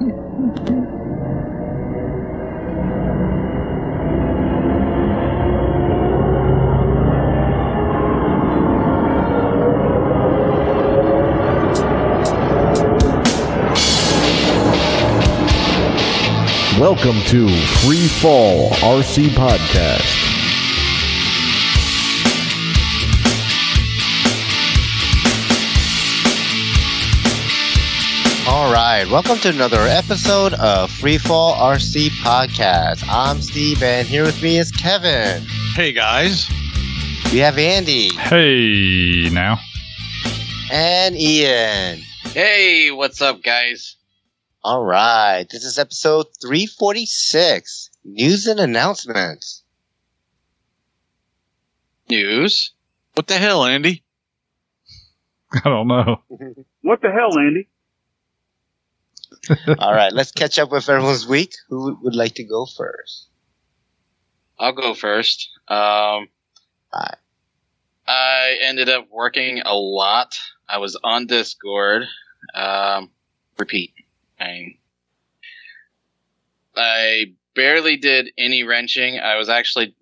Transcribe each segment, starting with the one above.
Welcome to Free Fall RC Podcast. Right, welcome to another episode of Freefall RC Podcast. I'm Steve, and here with me is Kevin. Hey guys. We have Andy Hey, now. and Ian. Hey, what's up, guys? All right, this is episode 346 News and Announcements. News? What the hell, Andy? I don't know. What the hell, Andy? All right, let's catch up with everyone's week. Who would like to go first? I'll go first. Um. I ended up working a lot. I was on Discord. Um, repeat. I, I barely did any wrenching. I was actually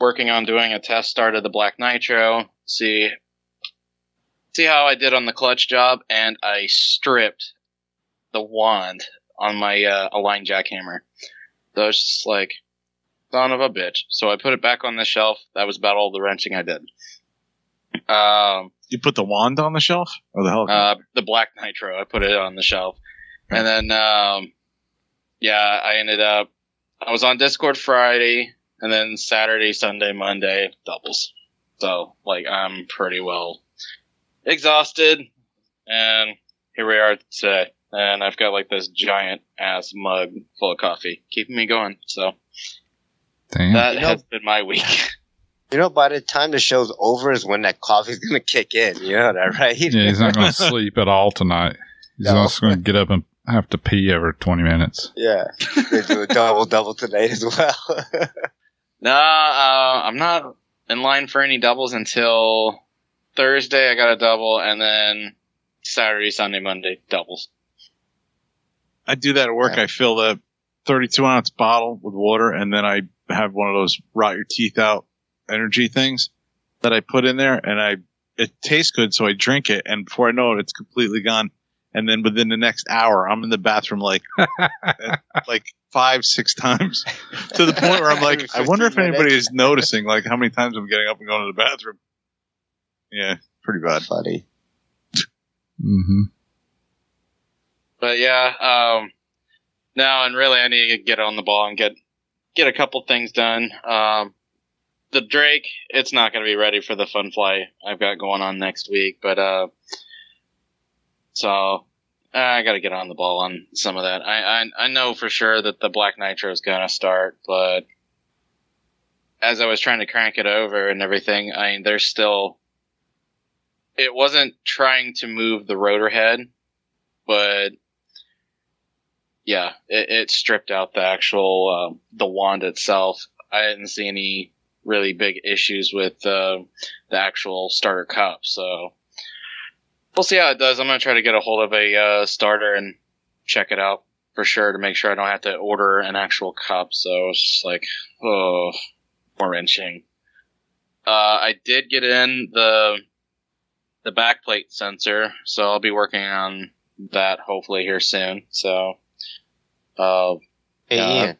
working on doing a test start of the Black Nitro. See, see how I did on the clutch job, and I stripped the wand on my uh, align jackhammer. So I was just like, son of a bitch. So I put it back on the shelf. That was about all the wrenching I did. Um, You put the wand on the shelf or the helicopter? uh, the black nitro. I put it on the shelf, and then um, yeah, I ended up. I was on Discord Friday, and then Saturday, Sunday, Monday doubles. So like I'm pretty well exhausted, and here we are today. And I've got like this giant ass mug full of coffee, keeping me going. So Damn. that You know- has been my week. You know, by the time the show's over is when that coffee's going to kick in. You know that, right? yeah, he's not going to sleep at all tonight. He's No. just going to get up and have to pee every 20 minutes. Yeah. They do a double double tonight as well. No, uh, I'm not in line for any doubles until Thursday. I got a double, and then Saturday, Sunday, Monday doubles. I do that at work. yeah. I fill the 32 ounce bottle with water and then I have one of those rot your teeth out energy things that I put in there and I, it tastes good. So I drink it and before I know it, it's completely gone. And then within the next hour, I'm in the bathroom like, like five, six times to the point where I'm like, I wonder if anybody minutes. is noticing like how many times I'm getting up and going to the bathroom. Yeah, pretty bad. Funny. hmm But yeah, um, no, and really, I need to get on the ball and get get a couple things done. Um, the Drake, it's not going to be ready for the fun fly I've got going on next week, but uh, so I got to get on the ball on some of that. I I, I know for sure that the Black Nitro is going to start, but as I was trying to crank it over and everything, I mean, there's still. It wasn't trying to move the rotor head, but yeah, it, it stripped out the actual uh, the wand itself. I didn't see any really big issues with uh, the actual starter cup, so we'll see how it does. I'm gonna try to get a hold of a uh, starter and check it out for sure to make sure I don't have to order an actual cup. So it's just like, oh, more wrenching. Uh, I did get in the the backplate sensor, so I'll be working on that hopefully here soon. So, uh, Hey, Yeah. Ian.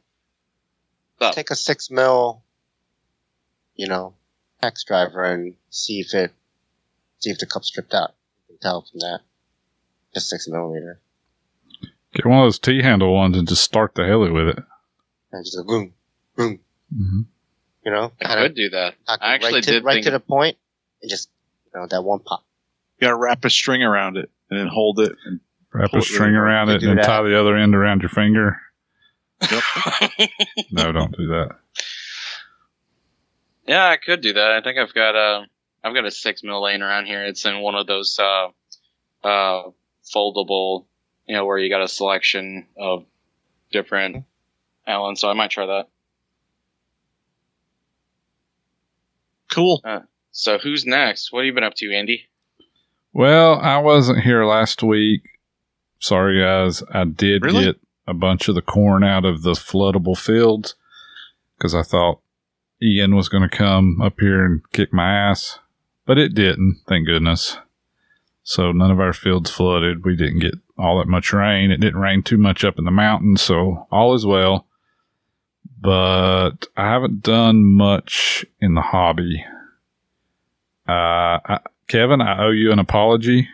so- Take a six mil, you know, hex driver and see if it, see if the cup's stripped out. You can tell from that. Just six millimeter. Get one of those T handle ones and just start the heli with it. And just go boom, boom. hmm You know, I kind could do that. of I actually right, to, did right think to the point, and just you know that one pop. You gotta wrap a string around it and then hold it and Wrap a string really around it and that. tie the other end around your finger. No, don't do that. yeah, I could do that. I think I've got a I've got a six mil laying around here. It's in one of those uh, uh, foldable, you know, where you got a selection of different Allen. So I might try that. cool. So who's next? What have you been up to, Andy? Well, I wasn't here last week. Sorry, guys. I did Really? get a bunch of the corn out of the floodable fields because I thought Ian was going to come up here and kick my ass, but it didn't. Thank goodness. So none of our fields flooded. We didn't get all that much rain. It didn't rain too much up in the mountains, so all is well. But I haven't done much in the hobby. Uh, I, Kevin, I owe you an apology.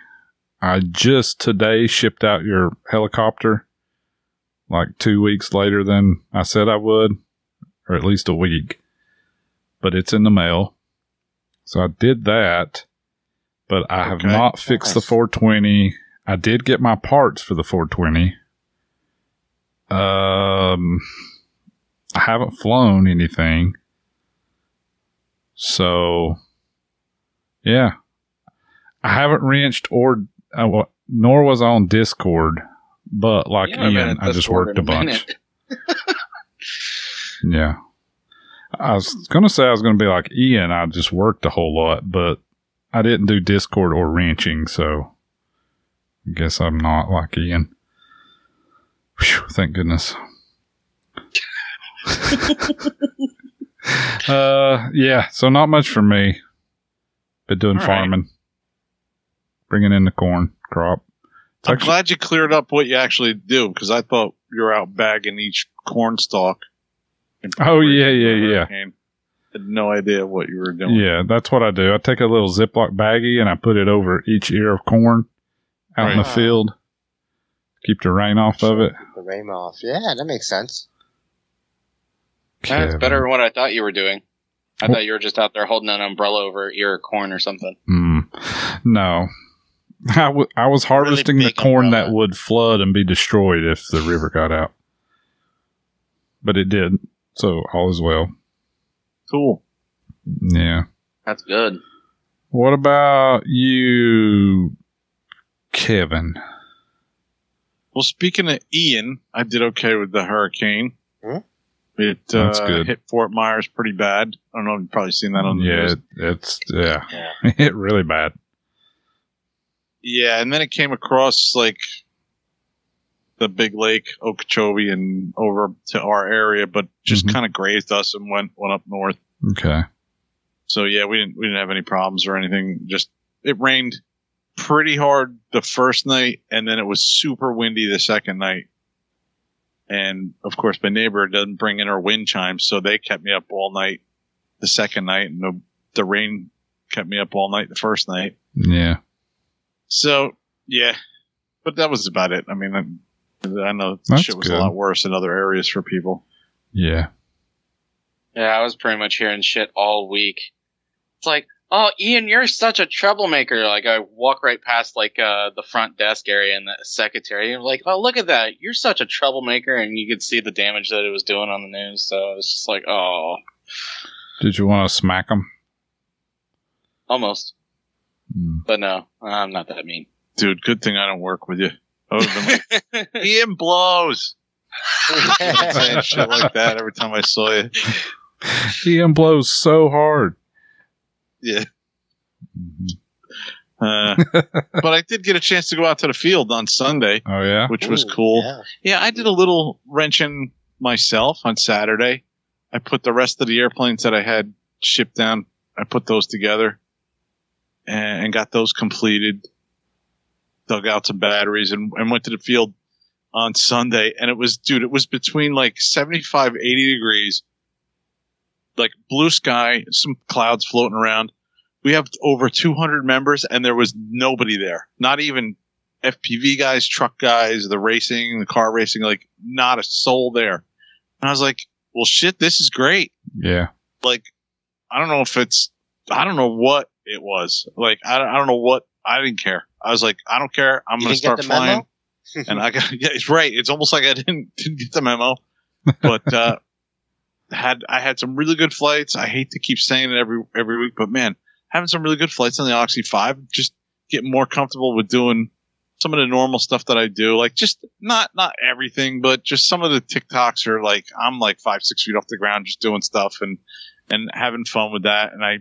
I just today shipped out your helicopter like two weeks later than I said I would, or at least a week. But it's in the mail. So I did that, but I have Okay. not fixed the 420. I did get my parts for the 420. Um, I haven't flown anything. So, yeah. I haven't wrenched or uh, wa- nor was I on Discord, but like haven't Ian, I just worked a bunch. Yeah. I was going to say I was going to be like Ian, I just worked a whole lot, but I didn't do Discord or wrenching, so I guess I'm not like Ian. Phew, thank goodness. uh, yeah, so not much for me. Been doing All right. Farming, bringing in the corn crop. It's I'm actually- glad you cleared up what you actually do because I thought you were out bagging each corn stalk. Oh, yeah, yeah, yeah. Had no idea what you were doing. Yeah, that's what I do. I take a little Ziploc baggie and I put it over each ear of corn out in the field. Keep the rain off of it. The rain off. Yeah, that makes sense. That's better than what I thought you were doing. I thought you were just out there holding an umbrella over ear of corn or something. Mm. No. I, w- I was harvesting the big corn that would flood and be destroyed if the river got out. But it did. So all is well. Cool. Yeah. That's good. What about you, Kevin? Well, speaking of Ian, I did okay with the hurricane. Hmm? It That's uh, good. hit Fort Myers pretty bad. I don't know. You've probably seen that on the Yeah, news. it, it's yeah, Yeah. it really bad. Yeah, and then it came across like the big lake, Okeechobee, and over to our area, but just Mhm. kind of grazed us and went went up north. Okay. So yeah, we didn't we didn't have any problems or anything. Just it rained pretty hard the first night, and then it was super windy the second night. And of course, my neighbor doesn't bring in her wind chimes, so they kept me up all night the second night, and the, the rain kept me up all night the first night. Yeah. So yeah, but that was about it. I mean, I, I know That's shit was good. a lot worse in other areas for people. Yeah. Yeah, I was pretty much hearing shit all week. It's like, oh, Ian, you're such a troublemaker. Like, I walk right past like uh, the front desk area and the secretary. And like, oh, look at that, you're such a troublemaker, and you could see the damage that it was doing on the news. So it's just like, oh, Did you want to smack him? almost. Mm. But no, I'm not that mean. Dude, good thing I don't work with you. I would like, Ian blows. saying shit like that every time I saw you. Ian blows so hard. Yeah. Mhm. Uh, but I did get a chance to go out to the field on Sunday, Oh yeah. which was cool. Yeah. Yeah, I did a little wrenching myself on Saturday. I put the rest of the airplanes that I had shipped down, I put those together and, and got those completed. Dug out some batteries and, and went to the field on Sunday. And it was, dude, it was between like 75, 80 degrees, like blue sky, some clouds floating around. We have over 200 members and there was nobody there. Not even FPV guys, truck guys, the racing, the car racing, like not a soul there. And I was like, well, shit, this is great. Yeah. Like, I don't know if it's, I don't know what it was. Like, I don't, I don't know what, I didn't care. I was like, I don't care. I'm going to start flying. and I got, yeah, it's right. It's almost like I didn't, didn't get the memo, but, uh, had, I had some really good flights. I hate to keep saying it every, every week, but man, having some really good flights on the Oxy 5, just getting more comfortable with doing some of the normal stuff that I do, like just not not everything, but just some of the TikToks are like I'm like five six feet off the ground just doing stuff and and having fun with that. And I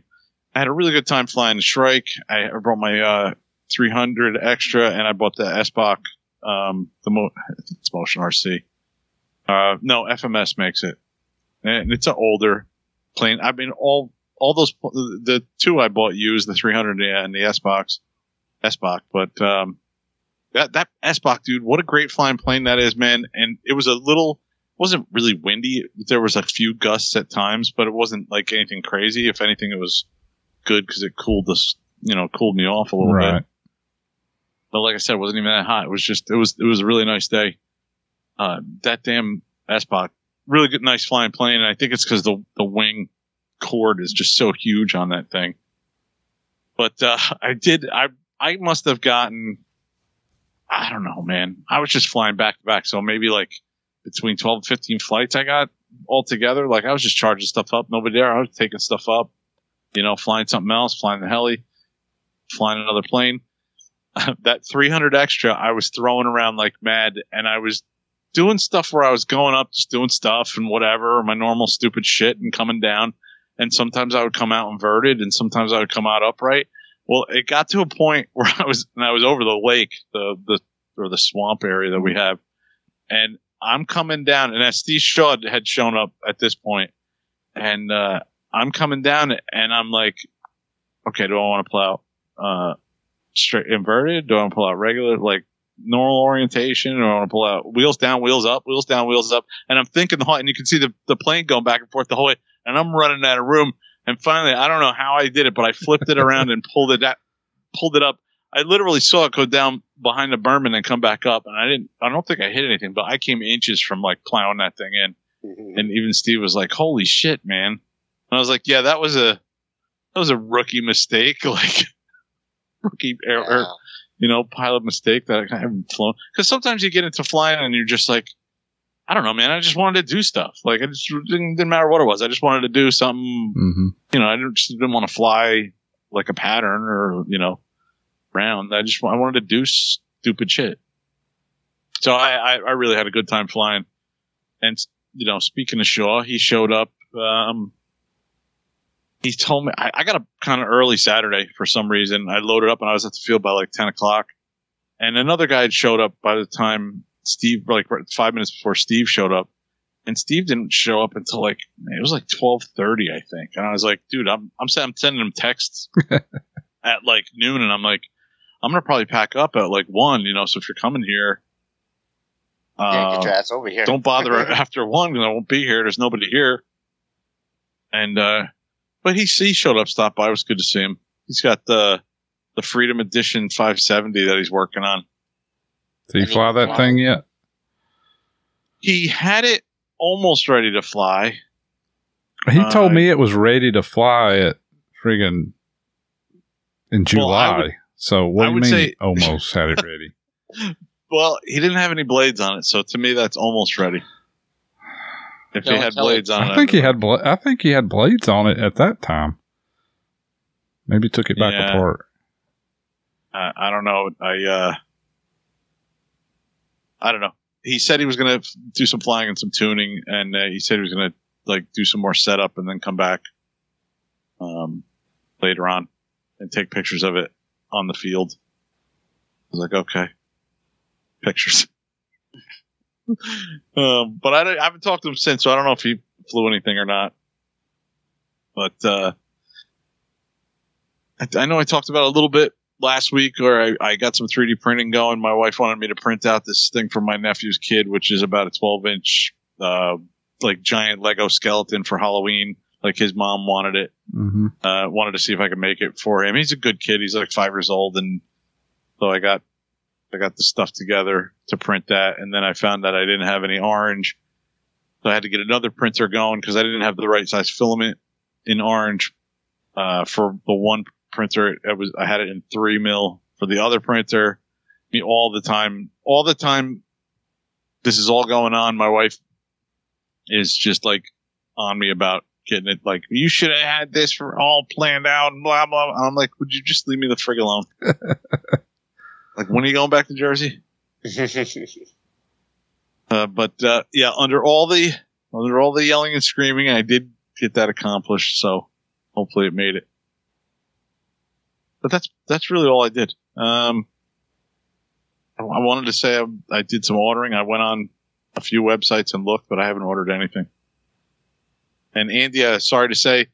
I had a really good time flying the Shrike. I brought my uh 300 extra and I bought the Sbach Um, the mo- it's Motion RC. Uh, no, FMS makes it, and it's an older plane. I mean, all all those the two I bought used the 300 and the Sbach, S box, but um, that that Sbach, dude, what a great flying plane that is, man! And it was a little wasn't really windy. There was a few gusts at times, but it wasn't like anything crazy. If anything, it was good because it cooled this, you know, cooled me off a little Right. bit. But like I said, it wasn't even that hot. It was just it was it was a really nice day. Uh, that damn Sbach, really good, nice flying plane. And I think it's because the the wing chord is just so huge on that thing. But uh, I did I I must have gotten I don't know, man. I was just flying back to back, so maybe like between twelve and fifteen flights I got all together. Like I was just charging stuff up, nobody there. I was taking stuff up, you know, flying something else, flying the heli, flying another plane. that 300 extra I was throwing around like mad and I was doing stuff where I was going up, just doing stuff and whatever, my normal stupid shit and coming down. And sometimes I would come out inverted and sometimes I would come out upright. Well, it got to a point where I was, and I was over the lake, the, the, or the swamp area that we have. And I'm coming down and Steve Shaw had shown up at this point and, uh, I'm coming down and I'm like, okay, do I want to plow, uh, straight inverted? Do I want to pull out regular, like normal orientation? Or do I want to pull out wheels down, wheels up, wheels down, wheels up? And I'm thinking the whole, and you can see the, the plane going back and forth the whole way. And I'm running out of room. And finally, I don't know how I did it, but I flipped it around and pulled it out, pulled it up. I literally saw it go down behind the berm and come back up. And I didn't, I don't think I hit anything, but I came inches from like plowing that thing in. And even Steve was like, holy shit, man. And I was like, yeah, that was a, that was a rookie mistake. Like, rookie error, Yeah. you know, pilot mistake that I haven't flown. Because sometimes you get into flying and you're just like, I don't know, man. I just wanted to do stuff. Like, I just didn't, didn't matter what it was. I just wanted to do something. hmm You know, I didn't, just didn't want to fly like a pattern or you know, round. I just I wanted to do stupid shit. So I I, I really had a good time flying. And you know, speaking of Shaw, he showed up. Um, he told me I, I got up kind of early Saturday for some reason. I loaded up and I was at the field by like ten o'clock, and another guy had showed up by the time Steve, like five minutes before Steve showed up, and Steve didn't show up until like it was like twelve thirty, I think. And I was like, dude, I'm I'm, I'm sending him texts at like noon, and I'm like, I'm gonna probably pack up at like one, you know. So if you're coming here, yeah, uh, get your ass over here. don't bother after one because I won't be here. There's nobody here. And uh but he he showed up, stopped by. It was good to see him. He's got the the Freedom Edition 570 that he's working on. Did he fly that wow. thing yet? He had it almost ready to fly. He Uh, told me it was ready to fly at friggin' in July. Well, would- so what I do you mean say- almost had it ready? Well, he didn't have any blades on it, so to me that's almost ready. If he had blades it. on it, I think he had bla- I think he had blades on it at that time. Maybe took it back Yeah. apart. I, I don't know. I uh, I don't know. He said he was going to do some flying and some tuning, and uh, he said he was going to like do some more setup and then come back um, later on and take pictures of it on the field. I was like, okay, pictures. um, but I, I haven't talked to him since, so I don't know if he flew anything or not. But uh, I, I know I talked about it a little bit last week where I, I got some 3D printing going. My wife wanted me to print out this thing for my nephew's kid, which is about a 12 inch, uh, like giant Lego skeleton for Halloween. Like his mom wanted it. hmm Uh, wanted to see if I could make it for him. He's a good kid. He's like five years old. And so I got, I got the stuff together to print that. And then I found that I didn't have any orange. So I had to get another printer going because I didn't have the right size filament in orange, uh, for the one printer. It was, I had it in three mil for the other printer. Me all the time, all the time. This is all going on. My wife is just like on me about getting it. Like you should have had this for all planned out and blah blah. blah. I'm like, would you just leave me the frig alone? like when are you going back to Jersey? Uh, but uh, yeah, under all the under all the yelling and screaming, I did get that accomplished. So hopefully it made it. But that's that's really all I did. Um, I I wanted to say I, I did some ordering. I went on a few websites and looked, but I haven't ordered anything. And Andy, uh, sorry to say,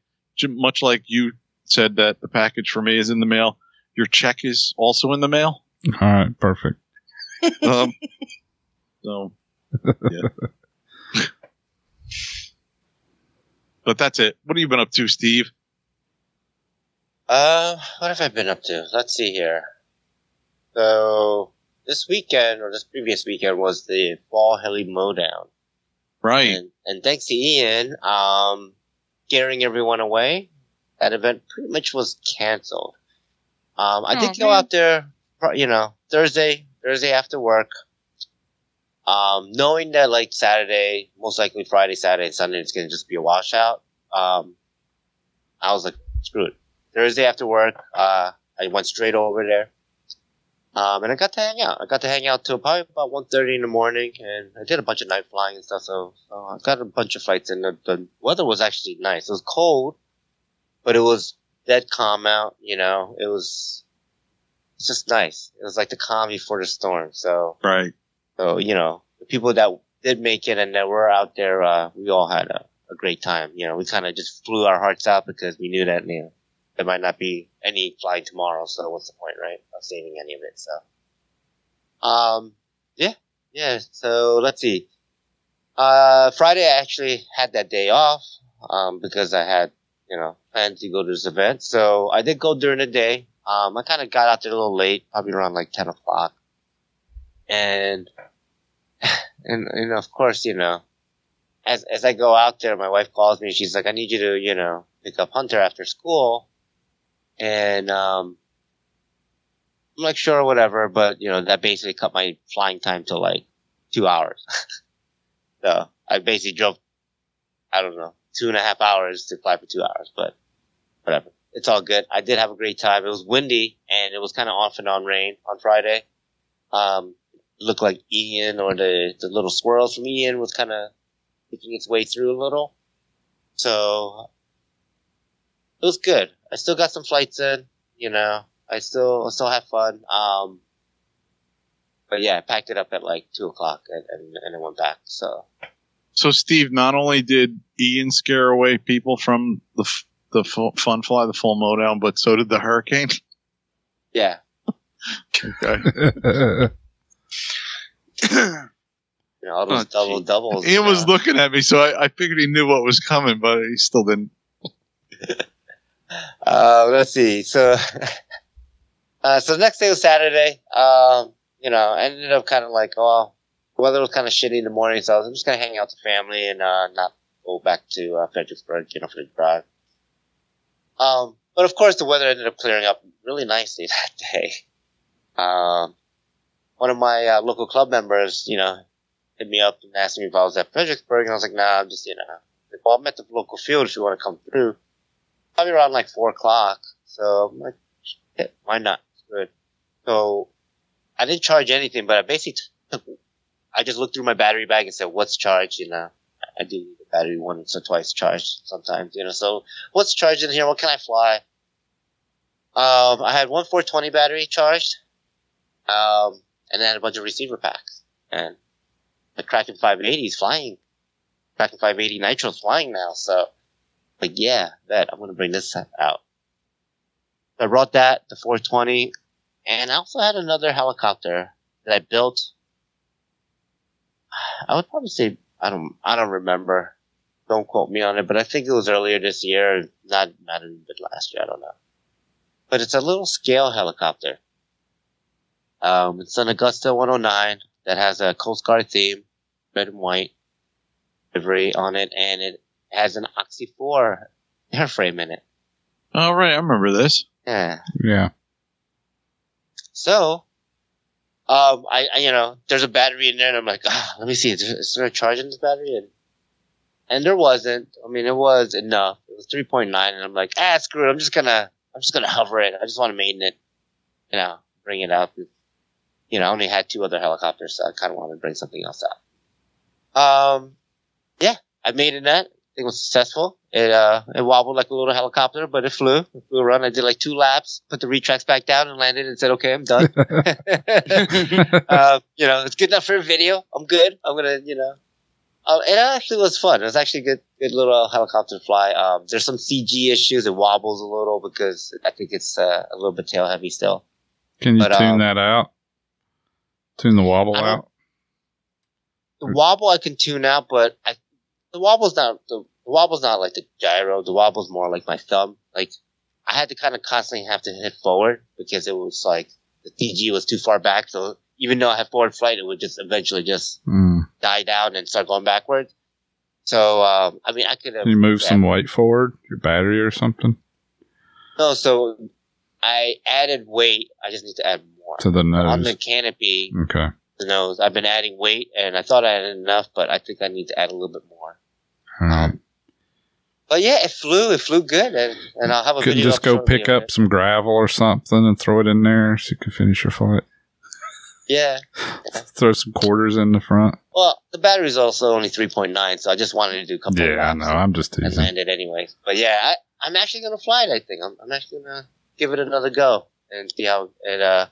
much like you said that the package for me is in the mail, your check is also in the mail. All right, perfect. Um, so, yeah. but that's it. What have you been up to, Steve? Uh, what have I been up to? Let's see here. So this weekend or this previous weekend was the fall heli mowdown, Right. and and thanks to Ian, um, scaring everyone away, that event pretty much was canceled. Um, I Aw, did go man. out there, pro- you know, Thursday, Thursday after work. Um, knowing that like Saturday, most likely Friday, Saturday, and Sunday, it's gonna just be a washout. Um, I was like, screw it. Thursday after work, uh, I went straight over there. Um, and I got to hang out. I got to hang out till probably about 1.30 in the morning, and I did a bunch of night flying and stuff, so, so I got a bunch of flights, and the, the weather was actually nice. It was cold, but it was dead calm out, you know, it was, it's just nice. It was like the calm before the storm, so, Right. so, you know, the people that did make it and that were out there, uh, we all had a, a great time. You know, we kind of just flew our hearts out because we knew that, you know, there might not be any flying tomorrow. So what's the point, right? Of saving any of it. So, um, yeah, yeah. So let's see. Uh, Friday I actually had that day off, um, because I had, you know, planned to go to this event. So I did go during the day. Um, I kind of got out there a little late, probably around like 10 o'clock. And and and of course, you know, as as I go out there, my wife calls me. She's like, "I need you to, you know, pick up Hunter after school," and um, I'm like, "Sure, whatever." But you know, that basically cut my flying time to like two hours. so I basically drove, I don't know, two and a half hours to fly for two hours. But whatever, it's all good. I did have a great time. It was windy and it was kind of off and on rain on Friday. Um, looked like Ian or the, the little squirrels from Ian was kind of picking its way through a little. So it was good. I still got some flights in, you know. I still I still have fun. Um, but yeah, I packed it up at like two o'clock and, and, and it went back. So So, Steve, not only did Ian scare away people from the the fu- fun fly, the full mowdown, but so did the hurricane. yeah, Okay. you know all those Oh, double gee. doubles. Ian was know. looking at me, so I, I figured he knew what was coming, but he still didn't. Uh, let's see. So, uh, so the next day was Saturday. Um, you know, I ended up kind of like, oh, the weather was kind of shitty in the morning, so I was just gonna hang out with the family and uh, not go back to uh, Fredericksburg, you know, for the drive. Um, but of course, the weather ended up clearing up really nicely that day. Um, one of my uh, local club members, you know, hit me up and asked me if I was at Fredericksburg, and I was like, nah, I'm just, you know, like, well, I'm at the local field if you want to come through probably around like four o'clock. So I'm like, why not? It's good. So I didn't charge anything, but I basically took, I just looked through my battery bag and said, what's charged? You know, I do need the battery once or twice charged sometimes, you know, so what's charged in here? What can I fly? Um, I had one 420 battery charged. Um, and then a bunch of receiver packs and the Kraken 580 is flying. Kraken 580 Nitro is flying now. So But yeah, that I'm gonna bring this out. I brought that, the 420, and I also had another helicopter that I built. I would probably say I don't I don't remember. Don't quote me on it, but I think it was earlier this year, not not even bit last year. I don't know. But it's a little scale helicopter. Um, it's an Augusta 109 that has a Coast Guard theme, red and white livery on it, and it has an Oxy 4 airframe in it. All right, I remember this. Yeah. yeah. So, um, I, I, you know, there's a battery in there, and I'm like, ah, let me see, is there a charge in this battery? And, and there wasn't. I mean, it was enough. It was 3.9, and I'm like, ah, screw it. I'm just gonna, I'm just gonna hover it. I just want to maintain it, you know, bring it out. You know, I only had two other helicopters, so I kind of wanted to bring something else up. Um, yeah, I made it that. It was successful. It uh it wobbled like a little helicopter, but it flew. It flew around. I did like two laps, put the retracts back down, and landed, and said, "Okay, I'm done." uh, you know, it's good enough for a video. I'm good. I'm gonna, you know, uh, it actually was fun. It was actually a good, good little helicopter fly. Um, there's some CG issues. It wobbles a little because I think it's uh, a little bit tail heavy still. Can you But, tune um, that out? Tune the wobble out? The wobble I can tune out, but I, the wobble's not the, the wobble's not like the gyro. The wobble's more like my thumb. Like I had to kind of constantly have to hit forward because it was like the CG was too far back. So even though I had forward flight, it would just eventually just Mm. die down and start going backwards. So um, I mean, I could have Can you move some weight forward? Your battery or something? No, so I added weight. I just need to add more To the nose on the canopy. okay. The nose. I've been adding weight, and I thought I had enough, but I think I need to add a little bit more. Um, But yeah, it flew. It flew good, and, and I'll have a Couldn't video. just go pick up some gravel or something and throw it in there so you can finish your flight. Yeah. Throw some quarters in the front. Well, the battery's also only three point nine, so I just wanted to do a couple. of Yeah, I know. I'm just And teasing. land it anyways. But yeah, I, I'm actually gonna fly it. I think I'm, I'm actually gonna give it another go and see how it. Uh,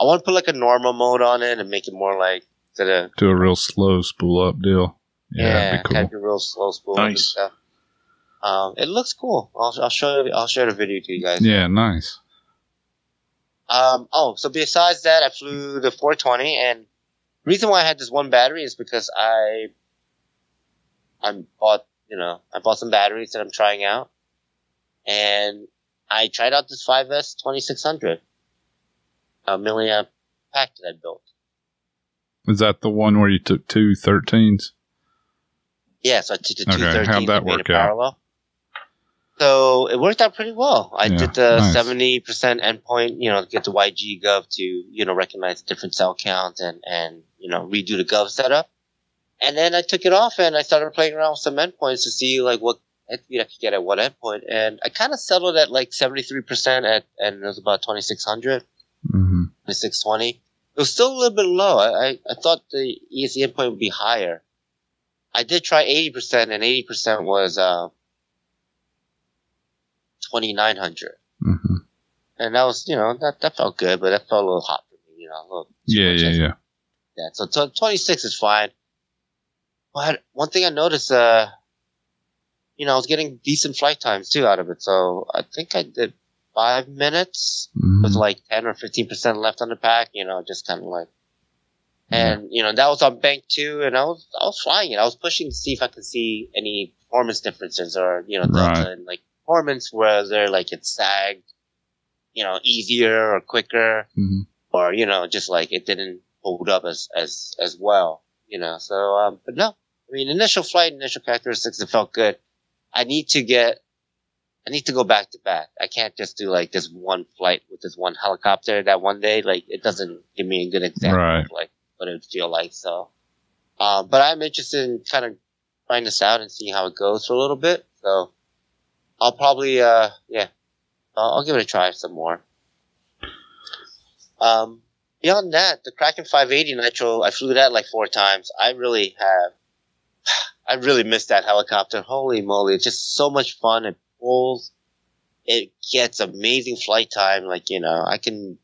I want to put like a normal mode on it and make it more like instead of Do a real slow spool up deal. Yeah, Yeah, cool. real slow spool and Nice. stuff. Um, it looks cool. I'll, I'll show you. I'll share the video to you guys. Yeah, nice. Um, oh, so besides that, I flew the 420, and reason why I had this one battery is because I, I bought, you know, I bought some batteries that I'm trying out, and I tried out this 5S 2600, a milliamp pack that I built. Is that the one where you took two 13s? Yeah, so I took the Okay, 213 how'd that and made work it out? parallel. So it worked out pretty well. I Yeah, did the nice. seventy percent endpoint, you know, get the YG Gov to you know recognize different cell counts and and you know redo the Gov setup. And then I took it off and I started playing around with some endpoints to see like what speed I could get at what endpoint. And I kind of settled at like seventy three percent at and it was about twenty six hundred. Mm-hmm. 620. It was still a little bit low. I, I, I thought the ESC endpoint would be higher. I did try 80%, and 80% was uh, 2900. Mm-hmm. And that was, you know, that, that felt good, but that felt a little hot for me, you know. A little Yeah, yeah, yeah. yeah. So t- 26 is fine. But one thing I noticed, uh, you know, I was getting decent flight times too out of it. So I think I did five minutes with Mhm. like 10 or 15% left on the pack, you know, just kind of like, and, you know, that was on bank two and I was, I was flying it. I was pushing to see if I could see any performance differences or, you know, Right. and like performance, whether like it sagged, you know, easier or quicker Mhm. or, you know, just like it didn't hold up as, as, as well, you know, so, um, but no, I mean, initial flight, initial characteristics, it felt good. I need to get, I need to go back to back. I can't just do like this one flight with this one helicopter that one day. Like it doesn't give me a good example Right. like what it would feel like. So, um, but I'm interested in kind of trying this out and seeing how it goes for a little bit. So I'll probably, uh, yeah, I'll, I'll give it a try some more. Um, beyond that, the Kraken 580 Nitro, I flew that like four times. I really have, I really missed that helicopter. Holy moly. It's just so much fun. It pulls. It gets amazing flight time. Like, you know, I can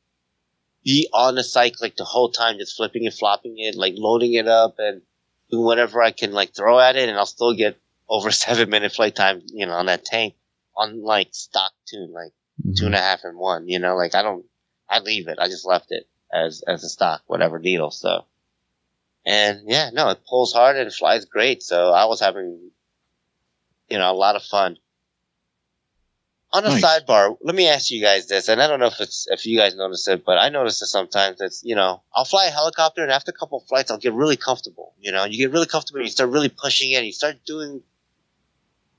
be on the cycle like the whole time, just flipping and flopping it, like loading it up and doing whatever I can like throw at it. And I'll still get over seven minute flight time, you know, on that tank on like stock tune, like mm-hmm. two and a half and one, you know, like I don't, I leave it. I just left it as, as a stock, whatever deal. So, and yeah, no, it pulls hard and it flies great. So I was having, you know, a lot of fun. On a Nice. sidebar, let me ask you guys this, and I don't know if it's if you guys notice it, but I notice it sometimes. It's you know, I'll fly a helicopter, and after a couple of flights, I'll get really comfortable. You know, you get really comfortable, and you start really pushing it, and you start doing,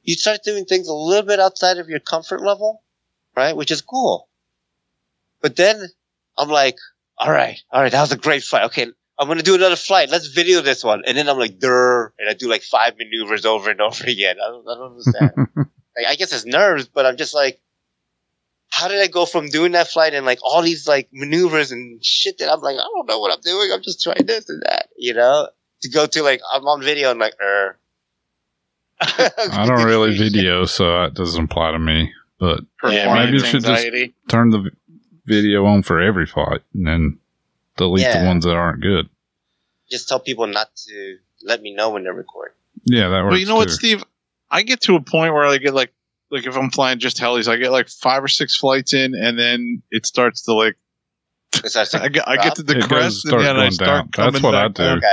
you start doing things a little bit outside of your comfort level, right? Which is cool. But then I'm like, all right, all right, that was a great flight. Okay, I'm gonna do another flight. Let's video this one. And then I'm like, Durr, and I do like five maneuvers over and over again. I don't, I don't understand. like, I guess it's nerves, but I'm just like, how did I go from doing that flight and like all these like maneuvers and shit that I'm like, I don't know what I'm doing. I'm just trying this and that, you know, to go to like, I'm on video and like, er, I don't really video, so that doesn't apply to me. But Performance maybe you should just- turn the video on for every flight and then delete the ones that aren't good. Just tell people not to let me know when they're recording. Yeah, that works Well, you know what. Steve? I get to a point where I get like, like if I'm flying just helis, I get like five or six flights in, and then it starts to like, It starts to I get, I get to the It crest, and then I going start down. coming That's what I do. okay.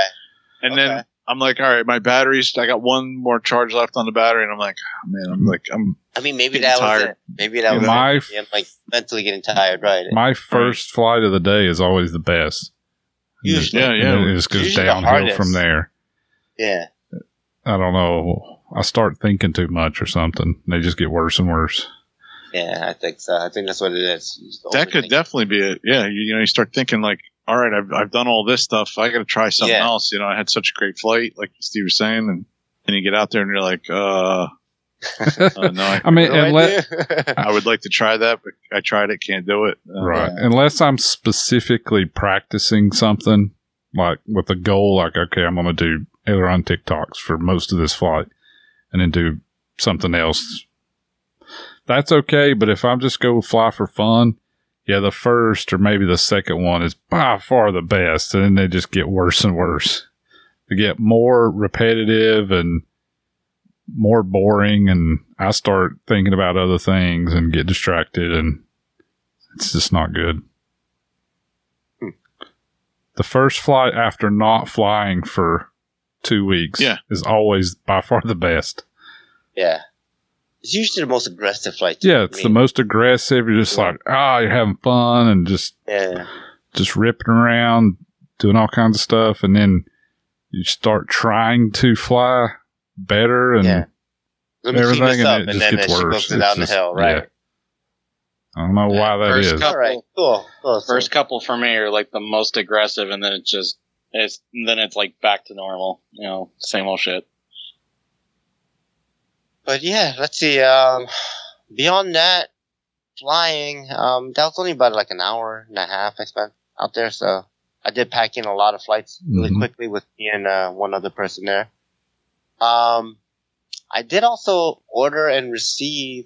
And Okay. then I'm like, all right, my batteries. I got one more charge left on the battery, and I'm like, oh, man, I'm like, I'm I mean, maybe Getting that was it. Maybe that was My it. Yeah, like mentally getting tired, right? My first flight of the day is always the best. Usually. Yeah, yeah. It just goes Usually the downhill from there. Yeah. I don't know. I start thinking too much or something. They just get worse and worse. Yeah, I think so. I think that's what it is. That could overthinking. definitely be it. Yeah, you, you know, you start thinking like, all right, I've I've done all this stuff. I got to try something Yeah. else. You know, I had such a great flight, like Steve was saying, and and you get out there and you're like, uh, uh no, I, I mean, What do I unless. I would like to try that, but I tried it, can't do it. Uh, right. Unless I'm specifically practicing something, like with a goal, like, okay, I'm going to do aileron TikToks for most of this flight and then do something else. That's okay. But if I'm just go fly for fun, yeah, the first or maybe the second one is by far the best. And then they just get worse and worse. They get more repetitive and more boring. And I start thinking about other things and get distracted. And it's just not good. Hmm. The first flight after not flying for two weeks Yeah. is always by far the best. yeah. It's usually the most aggressive flight. Yeah, I it's the most aggressive. You're just Yeah. like, ah, you're having fun and just Yeah. just ripping around, doing all kinds of stuff, and then you start trying to fly better and Yeah. Let me clean everything, this and up, it and just then gets worse. goes It's down the just- hill, right? yeah. I don't know why that First is. couple- All right, cool. cool. First couple for me are like the most aggressive, and then it just it's then it's like back to normal. You know, same old shit. But yeah, let's see. Um, beyond that, flying. Um, that was only about like an hour and a half I spent out there. So I did pack in a lot of flights really Mhm. quickly with me and uh, one other person there. Um, I did also order and receive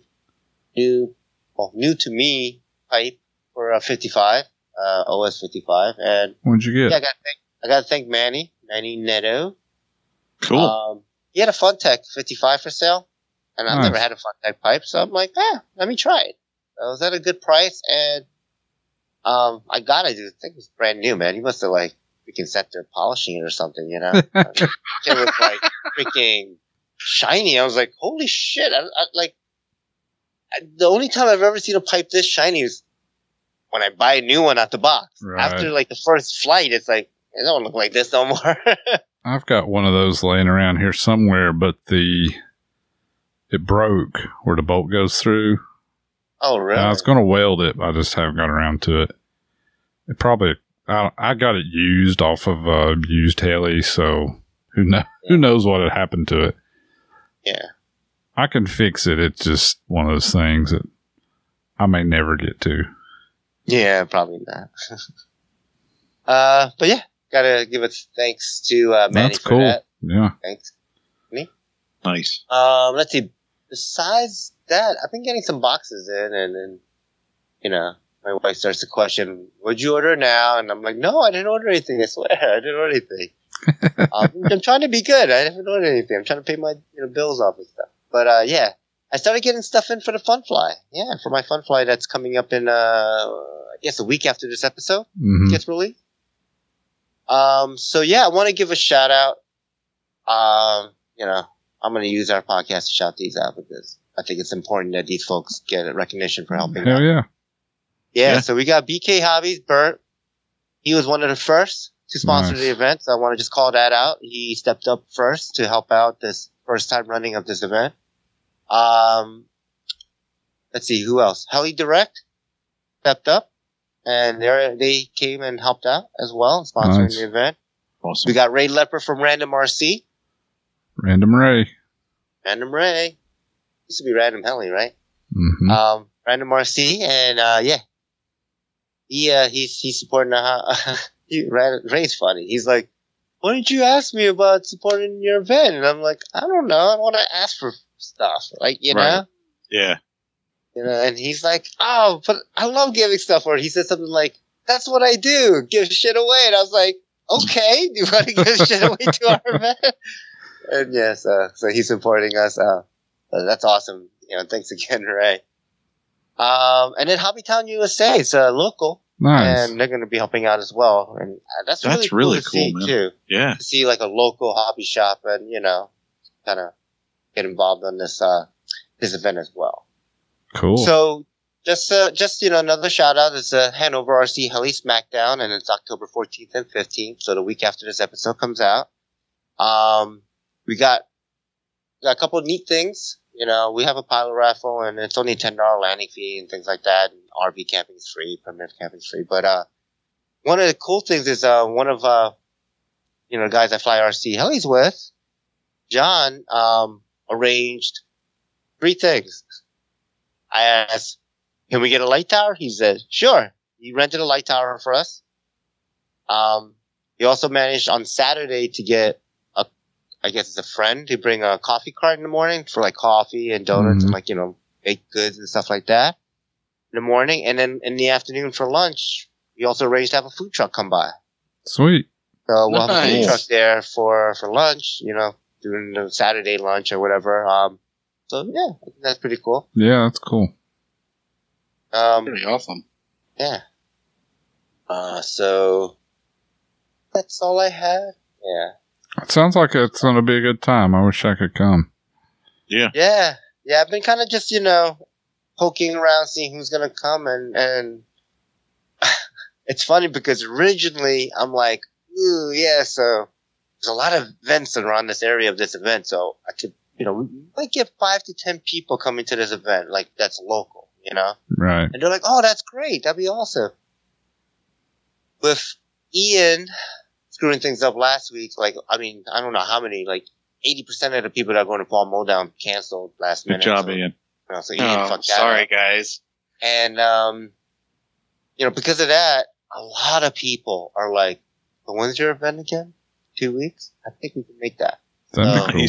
new, well, new to me pipe for a 55, uh, OS 55, and What'd you yeah, get? I got thank I got to thank Manny, Manny Neto. Cool. Um, he had a Funtech 55 for sale, and I've Nice. never had a Funtech pipe, so I'm like, eh, let me try it. So it was at a good price, and um, I gotta do. I think it was brand new, man. He must have like freaking sat there polishing it or something, you know? it was like freaking shiny. I was like, holy shit! I, I like I, the only time I've ever seen a pipe this shiny is when I buy a new one out the box. Right. After like the first flight, it's like it don't look like this no more. I've got one of those laying around here somewhere, but the it broke where the bolt goes through. oh really? I was going to weld it, but I just haven't got around to it. It probably I, I got it used off of a used heli, so who know who knows what had happened to it. Yeah. I can fix it. It's just one of those things that I may never get to. Yeah, probably not. uh, but yeah, gotta give a thanks to uh, Manny That's for cool. that. Yeah. Thanks. Me. Nice. Um, let's see. Besides that, I've been getting some boxes in, and then you know, my wife starts to question, "What'd you order now?" And I'm like, "No, I didn't order anything. I swear, I didn't order anything." um, I'm trying to be good. I haven't ordered anything. I'm trying to pay my you know bills off and stuff. But uh, yeah, I started getting stuff in for the fun fly. Yeah, for my fun fly that's coming up in uh, I guess a week after this episode hmm gets released. Um, so yeah, I want to give a shout out. Um, you know, I'm going to use our podcast to shout these out because I think it's important that these folks get recognition for helping Hell out. yeah. Yeah, Yeah. so we got BK Hobbies, Bert. He was one of the first to sponsor Nice. the event, so I want to just call that out. He stepped up first to help out this first time running of this event. Um, let's see who else. Heli Direct stepped up, and they they came and helped out as well, sponsoring Nice. the event. Awesome. We got Ray Lepper from Random RC, Random Ray. Random Ray. Used to be Random Heli, right? hmm um, Random RC, and uh, yeah, he uh, he's he's supporting the. Uh, he, Ray's funny. He's like, why didn't you ask me about supporting your event? And I'm like, I don't know. I don't want to ask for stuff. Like, you Right. know? Yeah. You know, and he's like, oh, but I love giving stuff away. He said something like, that's what I do, give shit away. And I was like, okay, do you want to give shit away to our event? And yes, uh, so he's supporting us. Uh, that's awesome. You know, thanks again, Ray. Um, and then Hobbytown USA is uh, local, Nice. and they're going to be helping out as well. And uh, that's really That's cool really to see man. too. Yeah. To see like a local hobby shop, and you know, kind of get involved on this uh this event as well. Cool. So just uh, just you know another shout out is uh, Hanover RC Heli Smackdown, and it's October 14th and 15th, so the week after this episode comes out. Um, we got got a couple of neat things. You know, we have a pilot raffle, and it's only ten dollar landing fee and things like that. And RV camping is free, primitive camping is free. But uh, one of the cool things is uh, one of uh, you know, guys I fly RC helis with, John, um, arranged three things. I asked, can we get a light tower? He said, sure. He rented a light tower for us. Um, he also managed on Saturday to get a, I guess it's a friend to bring a coffee cart in the morning for like coffee and donuts Mhm. and like, you know, baked goods and stuff like that in the morning. And then in the afternoon for lunch, we also arranged to have a food truck come by. Sweet. So we'll have a food truck there for, for lunch, you know, during the Saturday lunch or whatever. Um, so yeah, I think that's pretty cool. Yeah, that's cool. Um, Pretty awesome. yeah. Uh, so that's all I have. Yeah. It sounds like it's going to be a good time. I wish I could come. Yeah. Yeah. Yeah. I've been kind of just, you know, poking around, seeing who's going to come and, and it's funny because originally I'm like, ooh, yeah, so there's a lot of events around this area of this event. So I could, you know, we might get five to 10 people coming to this event. Like that's local, you know? Right. And they're like, oh, that's great. That'd be awesome. With Ian screwing things up last week, like, I mean, I don't know how many, like, 80% of the people that are going to Paul Modown canceled last Good minute. job, so, Ian. you know, so Ian Oh, fucked that sorry, up. guys. And, um, you know, because of that, a lot of people are like, so when's your event again? Two weeks? I think we can make that. That'd be cool.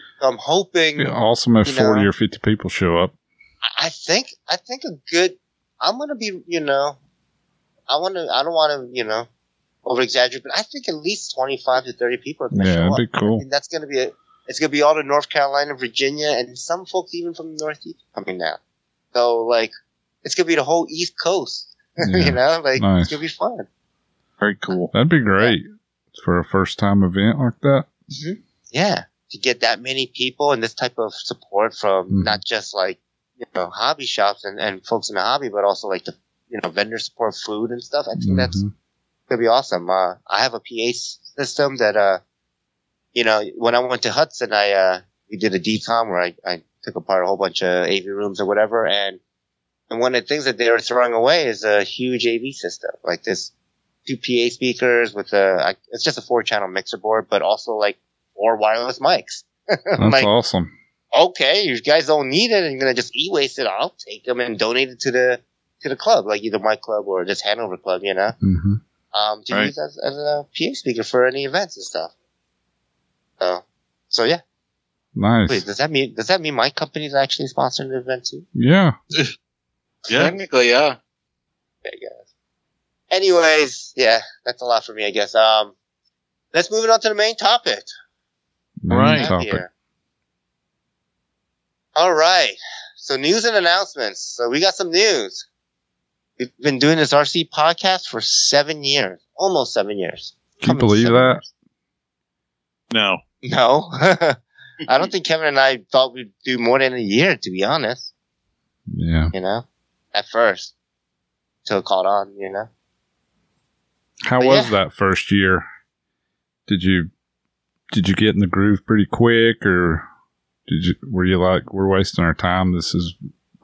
Nice. So I'm hoping, Be awesome if 40 know. or 50 people show up. I- I think I think a good. I'm gonna be, you know, I want to. I don't want to, you know, over exaggerate, but I think at least 25 to 30 people are gonna Yeah, show that'd up. be cool. I think that's gonna be a. It's gonna be all the North Carolina, Virginia, and some folks even from the Northeast coming down. So like, it's gonna be the whole East Coast. Yeah. you know, like Nice. it's gonna be fun. Very cool. That'd be great for a first time event like that. Mm-hmm. Yeah, to get that many people and this type of support from Mhm. not just like you know hobby shops and, and folks in the hobby, but also like the you know vendor support, food and stuff. I think that's Mhm. gonna be awesome. Uh, I have a PA system that uh, you know, when I went to Hudson, I uh, we did a decom where I, I took apart a whole bunch of AV rooms or whatever, and and one of the things that they were throwing away is a huge AV system, like this two PA speakers with a it's just a four channel mixer board, but also like four wireless mics. That's like, awesome. okay, you guys don't need it, and you're gonna just e-waste it. I'll take them and donate it to the to the club, like either my club or this Hanover club, you know mm-hmm. um, to Right. use as, as a PA speaker for any events and stuff. So, so yeah. Nice. Wait, does that mean does that mean my company's actually sponsoring the event too? Yeah. Yeah. Technically, yeah. Okay, guys. Anyways, yeah, that's a lot for me, I guess. Um, let's move it on to the main topic. Main Right. Topic. Here. All right. So news and announcements. So we got some news. We've been doing this RC podcast for seven years, almost seven years. Can you believe that? years. No. No. I don't think Kevin and I thought we'd do more than a year, to be honest, Yeah. you know, at first. Till it caught on, you know. How But was yeah. that first year? Did you did you get in the groove pretty quick, or did you were you like we're wasting our time? This is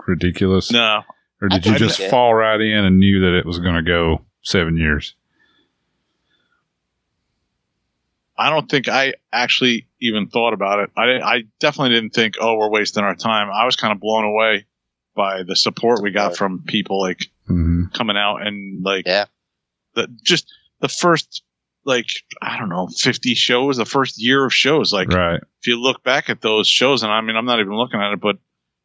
ridiculous. No. Or I did you think just it- fall right in and knew that it was going to go seven years? I don't think I actually even thought about it. I, I definitely didn't think, oh, we're wasting our time. I was kind of blown away by the support we got Right. from people like hmm coming out and like Yeah. the just the first like I don't know, fifty shows, the first year of shows. Like right. if you look back at those shows, and I mean, I'm not even looking at it, but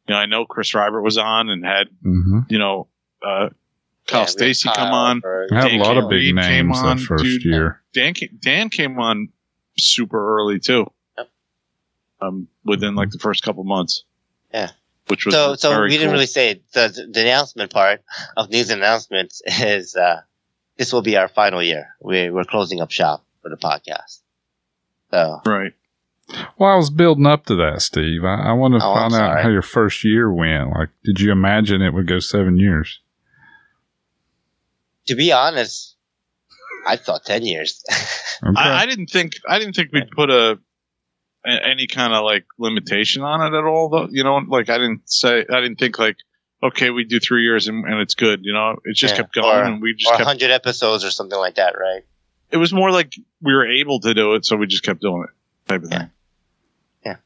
you know, I know Chris Rybert was on and had hmm you know uh, Kyle Yeah, Stacy come on. Berg, I had a Dan lot of Reed big came names on, that first dude. year. Dan Dan came on super early too. Yep. Um, within like the first couple months. Yeah. Which was So, so very we didn't cool. really say the the announcement part of news and announcements is uh, this will be our final year. We we're closing up shop for the podcast. So right. Well, I was building up to that, Steve. I, I want to Oh, find out how your first year went. Like, did you imagine it would go seven years? to be honest, I thought ten years. Okay. I, I didn't think I didn't think we'd put a, a any kind of like limitation on it at all. Though you know, like I didn't say I didn't think like okay we do three years and, and it's good. You know, it just Yeah. kept going Or- and we just or kept. hundred episodes or something like that, right? It was more like we were able to do it, so we just kept doing it. Type of Yeah. thing. Yeah.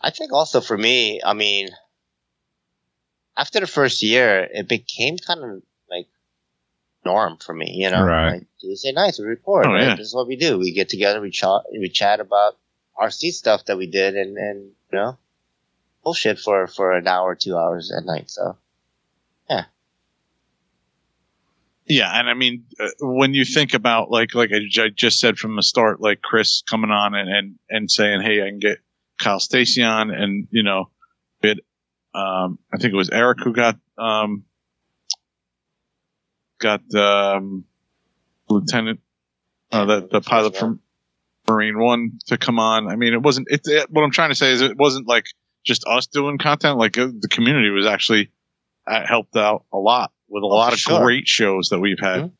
I think also for me, I mean, after the first year, it became kind of like norm for me, you know? Right. Like Tuesday nights we record, Oh, right? yeah. This is what we do. We get together, we chat, we chat about RC stuff that we did and, and, you know, bullshit for, for an hour, two hours at night. So, Yeah, Yeah, and I mean, uh, when you think about like like I just said from the start, like Chris coming on and and, and saying, "Hey, I can get Kyle Stacy on," and you know, it, um, I think it was Eric who got um, got um, Lieutenant, uh, the the pilot from Marine One to come on. I mean, it wasn't. It, it, what I'm trying to say is, it wasn't like just us doing content. Like uh, the community was actually uh, helped out a lot with a lot of sure. great shows that we've had. Mhm.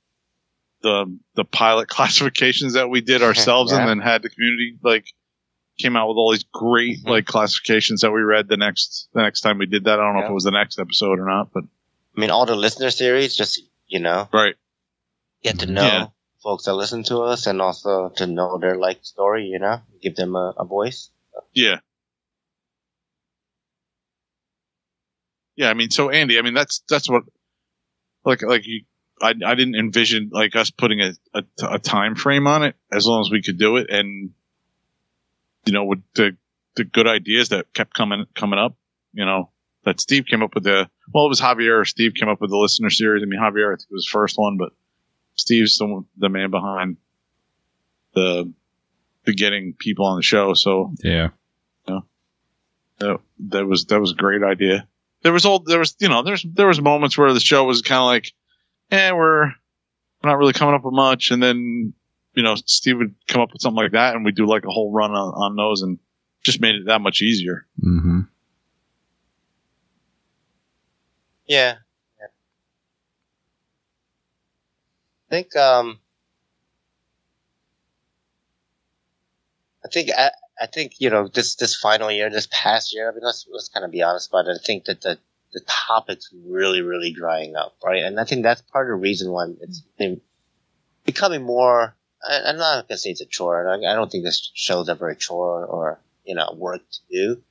The the pilot classifications that we did ourselves, Yeah. and then had the community like came out with all these great Mhm. like classifications that we read the next the next time we did that. I don't know if it was the next episode or not, but I mean, all the listener series, just, you know, right. get to know Yeah. folks that listen to us and also to know their like story, you know, give them a, a voice. Yeah. Yeah, I mean, so Andy, I mean, that's that's what, like, like you, I, I didn't envision like us putting a, a, a time frame on it as long as we could do it, and you know, with the the good ideas that kept coming coming up, you know, that Steve came up with the well, it was Javier or Steve came up with the listener series. I mean, Javier I think was the first one, but Steve's the the man behind the the getting people on the show. So yeah. that, that was that was a great idea. There was all there was you know there's there was moments where the show was kind of like, eh, we're we're not really coming up with much, and then you know Steve would come up with something like that, and we do like a whole run on, on those, and just made it that much easier. hmm Yeah. yeah. I think um I think I, think you know this this final year, this past year. I mean, let's let's kind of be honest about it. I think that the the topics really really drying up, right? And I think that's part of the reason why it's been becoming more. I, I'm not gonna say it's a chore. I, I don't think this show's ever a chore or you know work to do,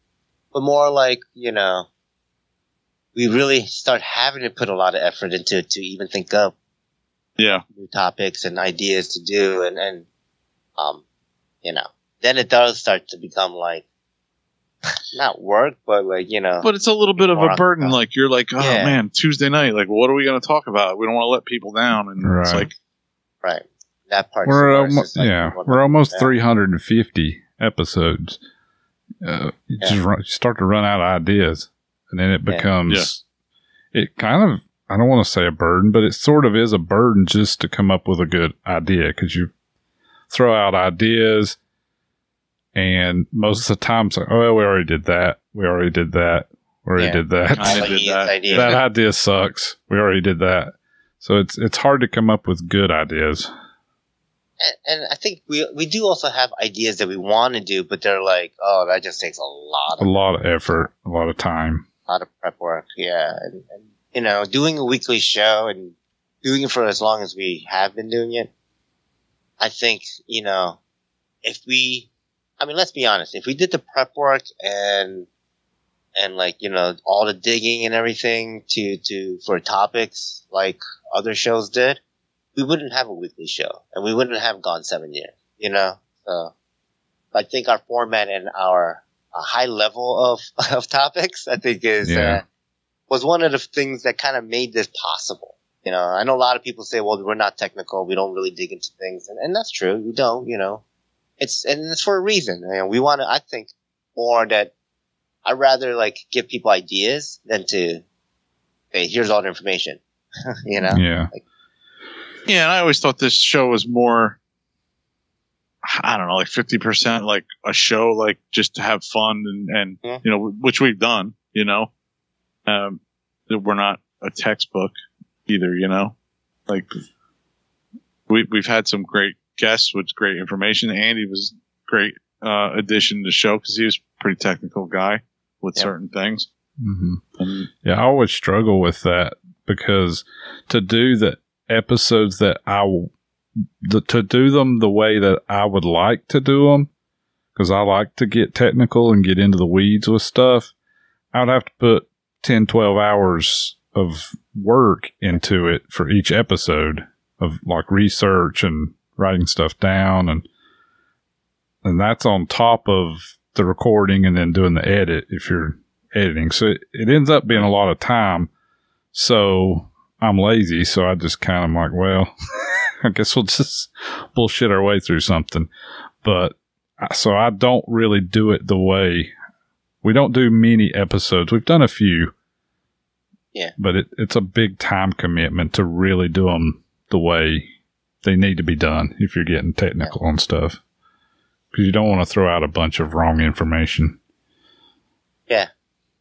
but more like you know we really start having to put a lot of effort into it to even think up Yeah, new topics and ideas to do and and um you know then it does start to become like not work but like you know but it's a little bit of a on- burden. Like you're like, oh Yeah. man, Tuesday night. Like, what are we going to talk about? We don't want to let people down, and it's like, right that part We're is almost like, yeah, we're almost yeah. 350 episodes. Uh, you Yeah. just run, you start to run out of ideas, and then it Yeah. becomes it kind of I don't want to say a burden, but it sort of is a burden just to come up with a good idea because you throw out ideas, and most of the time it's like, oh, we already did that, we already did that, we already Yeah. did that. Kinda did that. idea. that idea sucks. We already did that. So it's it's hard to come up with good ideas. and, and I think we we do also have ideas that we want to do but they're like oh that just takes a lot A of lot of effort, a lot of time. a lot of prep work yeah and, and you know doing a weekly show and doing it for as long as we have been doing it I think you know if we I mean let's be honest if we did the prep work and and like you know all the digging and everything to to for topics like other shows did we wouldn't have a weekly show and we wouldn't have gone seven years, you know? So I think our format and our uh, high level of, of topics, I think is, Yeah. uh, was one of the things that kind of made this possible. You know, I know a lot of people say, well, we're not technical. We don't really dig into things. And, and that's true. We don't, you know, it's, and it's for a reason. And we want to, I think more that I'd rather like give people ideas than to, hey, here's all the information, you know? Yeah. Yeah, and I always thought this show was more. I don't know, like fifty percent, like a show, like just to have fun and and Yeah. you know, which we've done. You know, um, that we're not a textbook either. You know, like we we've had some great guests with great information. Andy was great uh, addition to the show because he was a pretty technical guy with Yeah. certain things. hmm And Yeah, I always struggle with that because to do the episodes that I w- the, to do them the way that I would like to do them, because I like to get technical and get into the weeds with stuff, I would have to put 10, 12 hours of work into it for each episode of like research and writing stuff down and and that's on top of the recording and then doing the edit if you're editing. So it, it ends up being a lot of time. So I'm lazy. So I just kind of like, well, I guess we'll just bullshit our way through something. But so I don't really do it the way we don't do many episodes. We've done a few. Yeah. But it, it's a big time commitment to really do them the way they need to be done if you're getting technical and stuff. Because you don't want to throw out a bunch of wrong information. Yeah.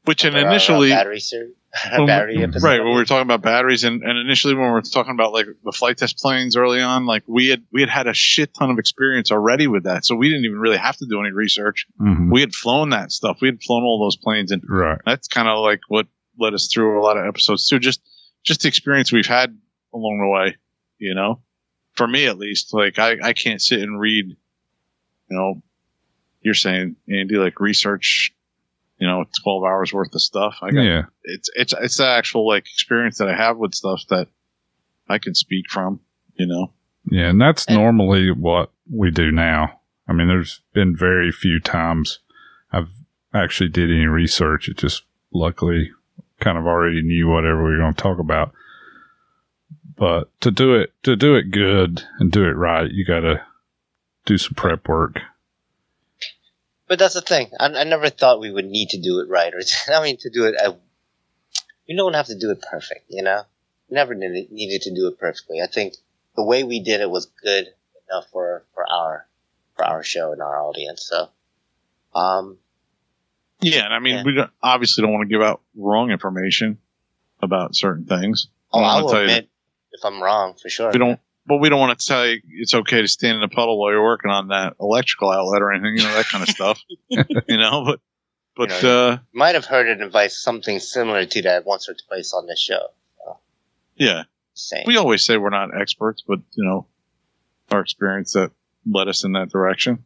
Which and Or our, uh, initially battery series, When battery episode. Right, when we were talking about batteries, and, and initially when we were talking about like the flight test planes early on, like we had we had had a shit ton of experience already with that, so we didn't even really have to do any research. Mhm. We had flown that stuff. We had flown all those planes, and Right. that's kind of like what led us through a lot of episodes too. Just just the experience we've had along the way, you know. For me, at least, like I I can't sit and read, you know. You're saying Andy, like research, you know, twelve hours worth of stuff. I got Yeah. it's it's it's the actual like experience that I have with stuff that I can speak from, you know. Yeah, and that's And- normally what we do now. I mean, there's been very few times I've actually did any research. It just luckily kind of already knew whatever we were going to talk about. But to do it to do it good and do it right, you got to do some prep work. But that's the thing. I, I never thought we would need to do it right, or I mean, to do it. Uh, you don't have to do it perfect, you know. You never needed, needed to do it perfectly. I think the way we did it was good enough for for our for our show and our audience. So, um, Yeah, and I mean Yeah. we don't, obviously don't want to give out wrong information about certain things. oh, We I will admit if I'm wrong for sure. we don't but we don't want to tell you it's okay to stand in a puddle while you're working on that electrical outlet or anything, you know, that kind of stuff. you know, but but You uh Might have heard an advice something similar to that once or twice on this show. yeah. Same. We always say we're not experts, but you know, our experience that led us in that direction.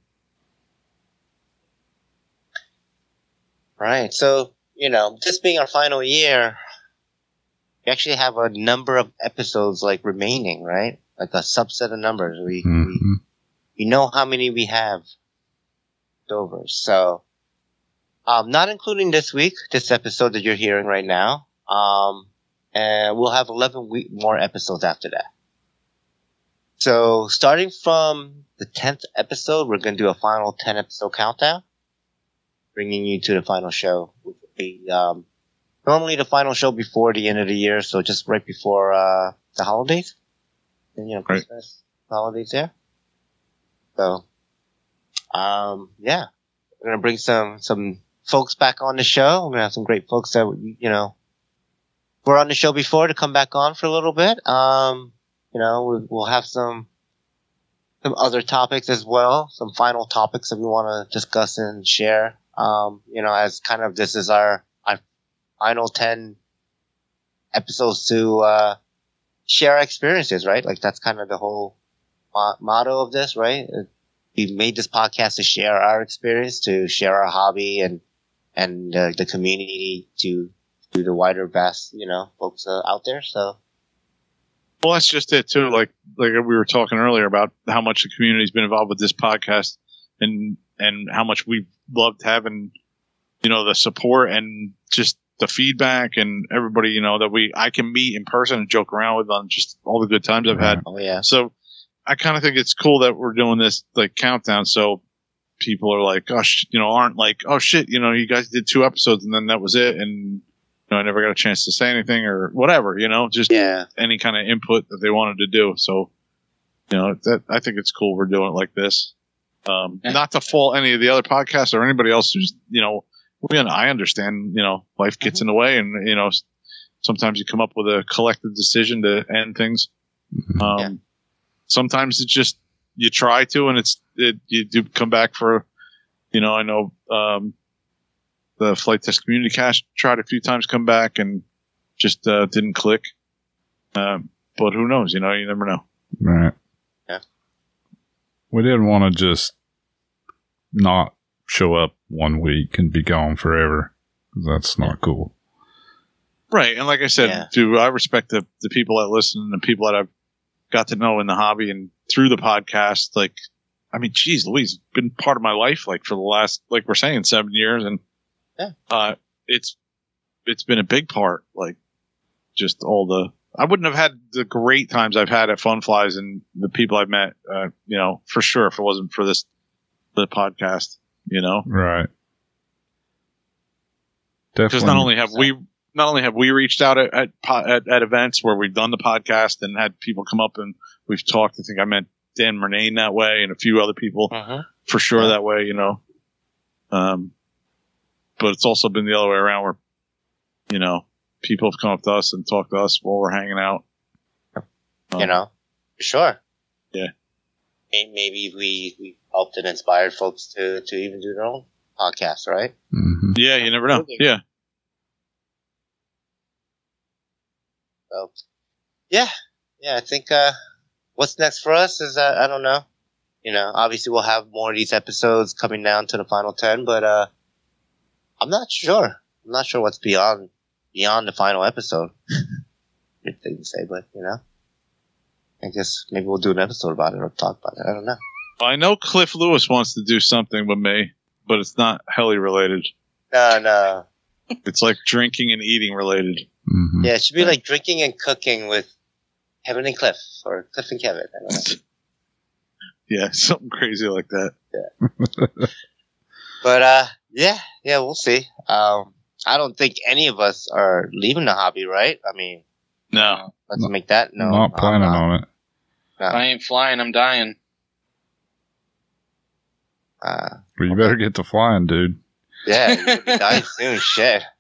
Right. So, you know, this being our final year, we actually have a number of episodes like remaining, right? Like a subset of numbers. We, we, Mhm. we know how many we have over. So, um, not including this week, this episode that you're hearing right now. Um, and we'll have 11 week more episodes after that. So, starting from the 10th episode, we're going to do a final 10 episode countdown bringing you to the final show, which will be um, normally the final show before the end of the year, so just right before uh, the holidays, and you know Right. Christmas holidays there. So, um, yeah, we're gonna bring some some folks back on the show. We're gonna have some great folks that you know were on the show before to come back on for a little bit. Um, you know, we'll, we'll have some some other topics as well, some final topics that we want to discuss and share. Um, you know, as kind of this is our final 10 episodes to, uh, share our experiences, right? Like that's kind of the whole mo- motto of this, right? Uh, We made this podcast to share our experience, to share our hobby and, and uh, the community to, to the wider best, you know, folks uh, out there. So, Well, that's just it too. Like like we were talking earlier about how much the community's been involved with this podcast, and and how much we've loved having, you know, the support and just the feedback and everybody, you know, that we I can meet in person and joke around with on just all the good times I've had. Oh yeah. So I kind of think it's cool that we're doing this like countdown. So people are like, gosh, you know, aren't like, oh shit, you know, you guys did two episodes and then that was it, and you know, I never got a chance to say anything or whatever, you know, just Yeah. any kind of input that they wanted to do. So, you know, that I think it's cool we're doing it like this. Um, not to fault any of the other podcasts or anybody else who's, you know, we, I understand, you know, life gets in the way and, you know, sometimes you come up with a collective decision to end things. Mhm. Um, Yeah. sometimes it's just, you try to, and it's, it, you do come back for, you know, I know, um, the flight test community cast tried a few times come back and just, uh, didn't click. Um, but who knows? You know, you never know. Right. Yeah. We didn't want to just not show up one week and be gone forever. That's not cool. Right. And like I said, Yeah. do I respect the, the people that listen and the people that I've got to know in the hobby and through the podcast. Like, I mean, geez, Louise, it's been part of my life, like for the last, like we're saying, seven years. And, Yeah. uh, it's, it's been a big part, like just all the, I wouldn't have had the great times I've had at Fun Flies and the people I've met, uh, you know, for sure if it wasn't for this, the podcast, you know? Right. because not only have we not only have we reached out at, at at at events where we've done the podcast and had people come up and we've talked. I think I met Dan Murnane that way and a few other people Uh-huh. for sure Yeah. that way. You know, um, but it's also been the other way around where you know people have come up to us and talked to us while we're hanging out. You know, sure. Yeah. May- Maybe we we helped and inspired folks to to even do their own podcast, right? Mhm. Yeah, you never know. Yeah, So, yeah, yeah. I think uh, what's next for us is uh, I don't know. You know, obviously we'll have more of these episodes coming down to the final ten, but uh, I'm not sure. I'm not sure what's beyond beyond the final episode. Weird thing to say, but you know, I guess maybe we'll do an episode about it or talk about it. I don't know. I know Cliff Lewis wants to do something with me, but it's not heli related. No, no. It's like drinking and eating related. Mhm. Yeah, it should be like drinking and cooking with Kevin and Cliff or Cliff and Kevin. I don't know. Yeah, something crazy like that. Yeah. But uh, yeah, yeah, we'll see. Um, I don't think any of us are leaving the hobby, right? I mean, No. let's No, make that no. not planning on it. No. I ain't flying. I'm dying. Uh, Well, you better get to flying, dude. yeah, you're be dying soon. Shit.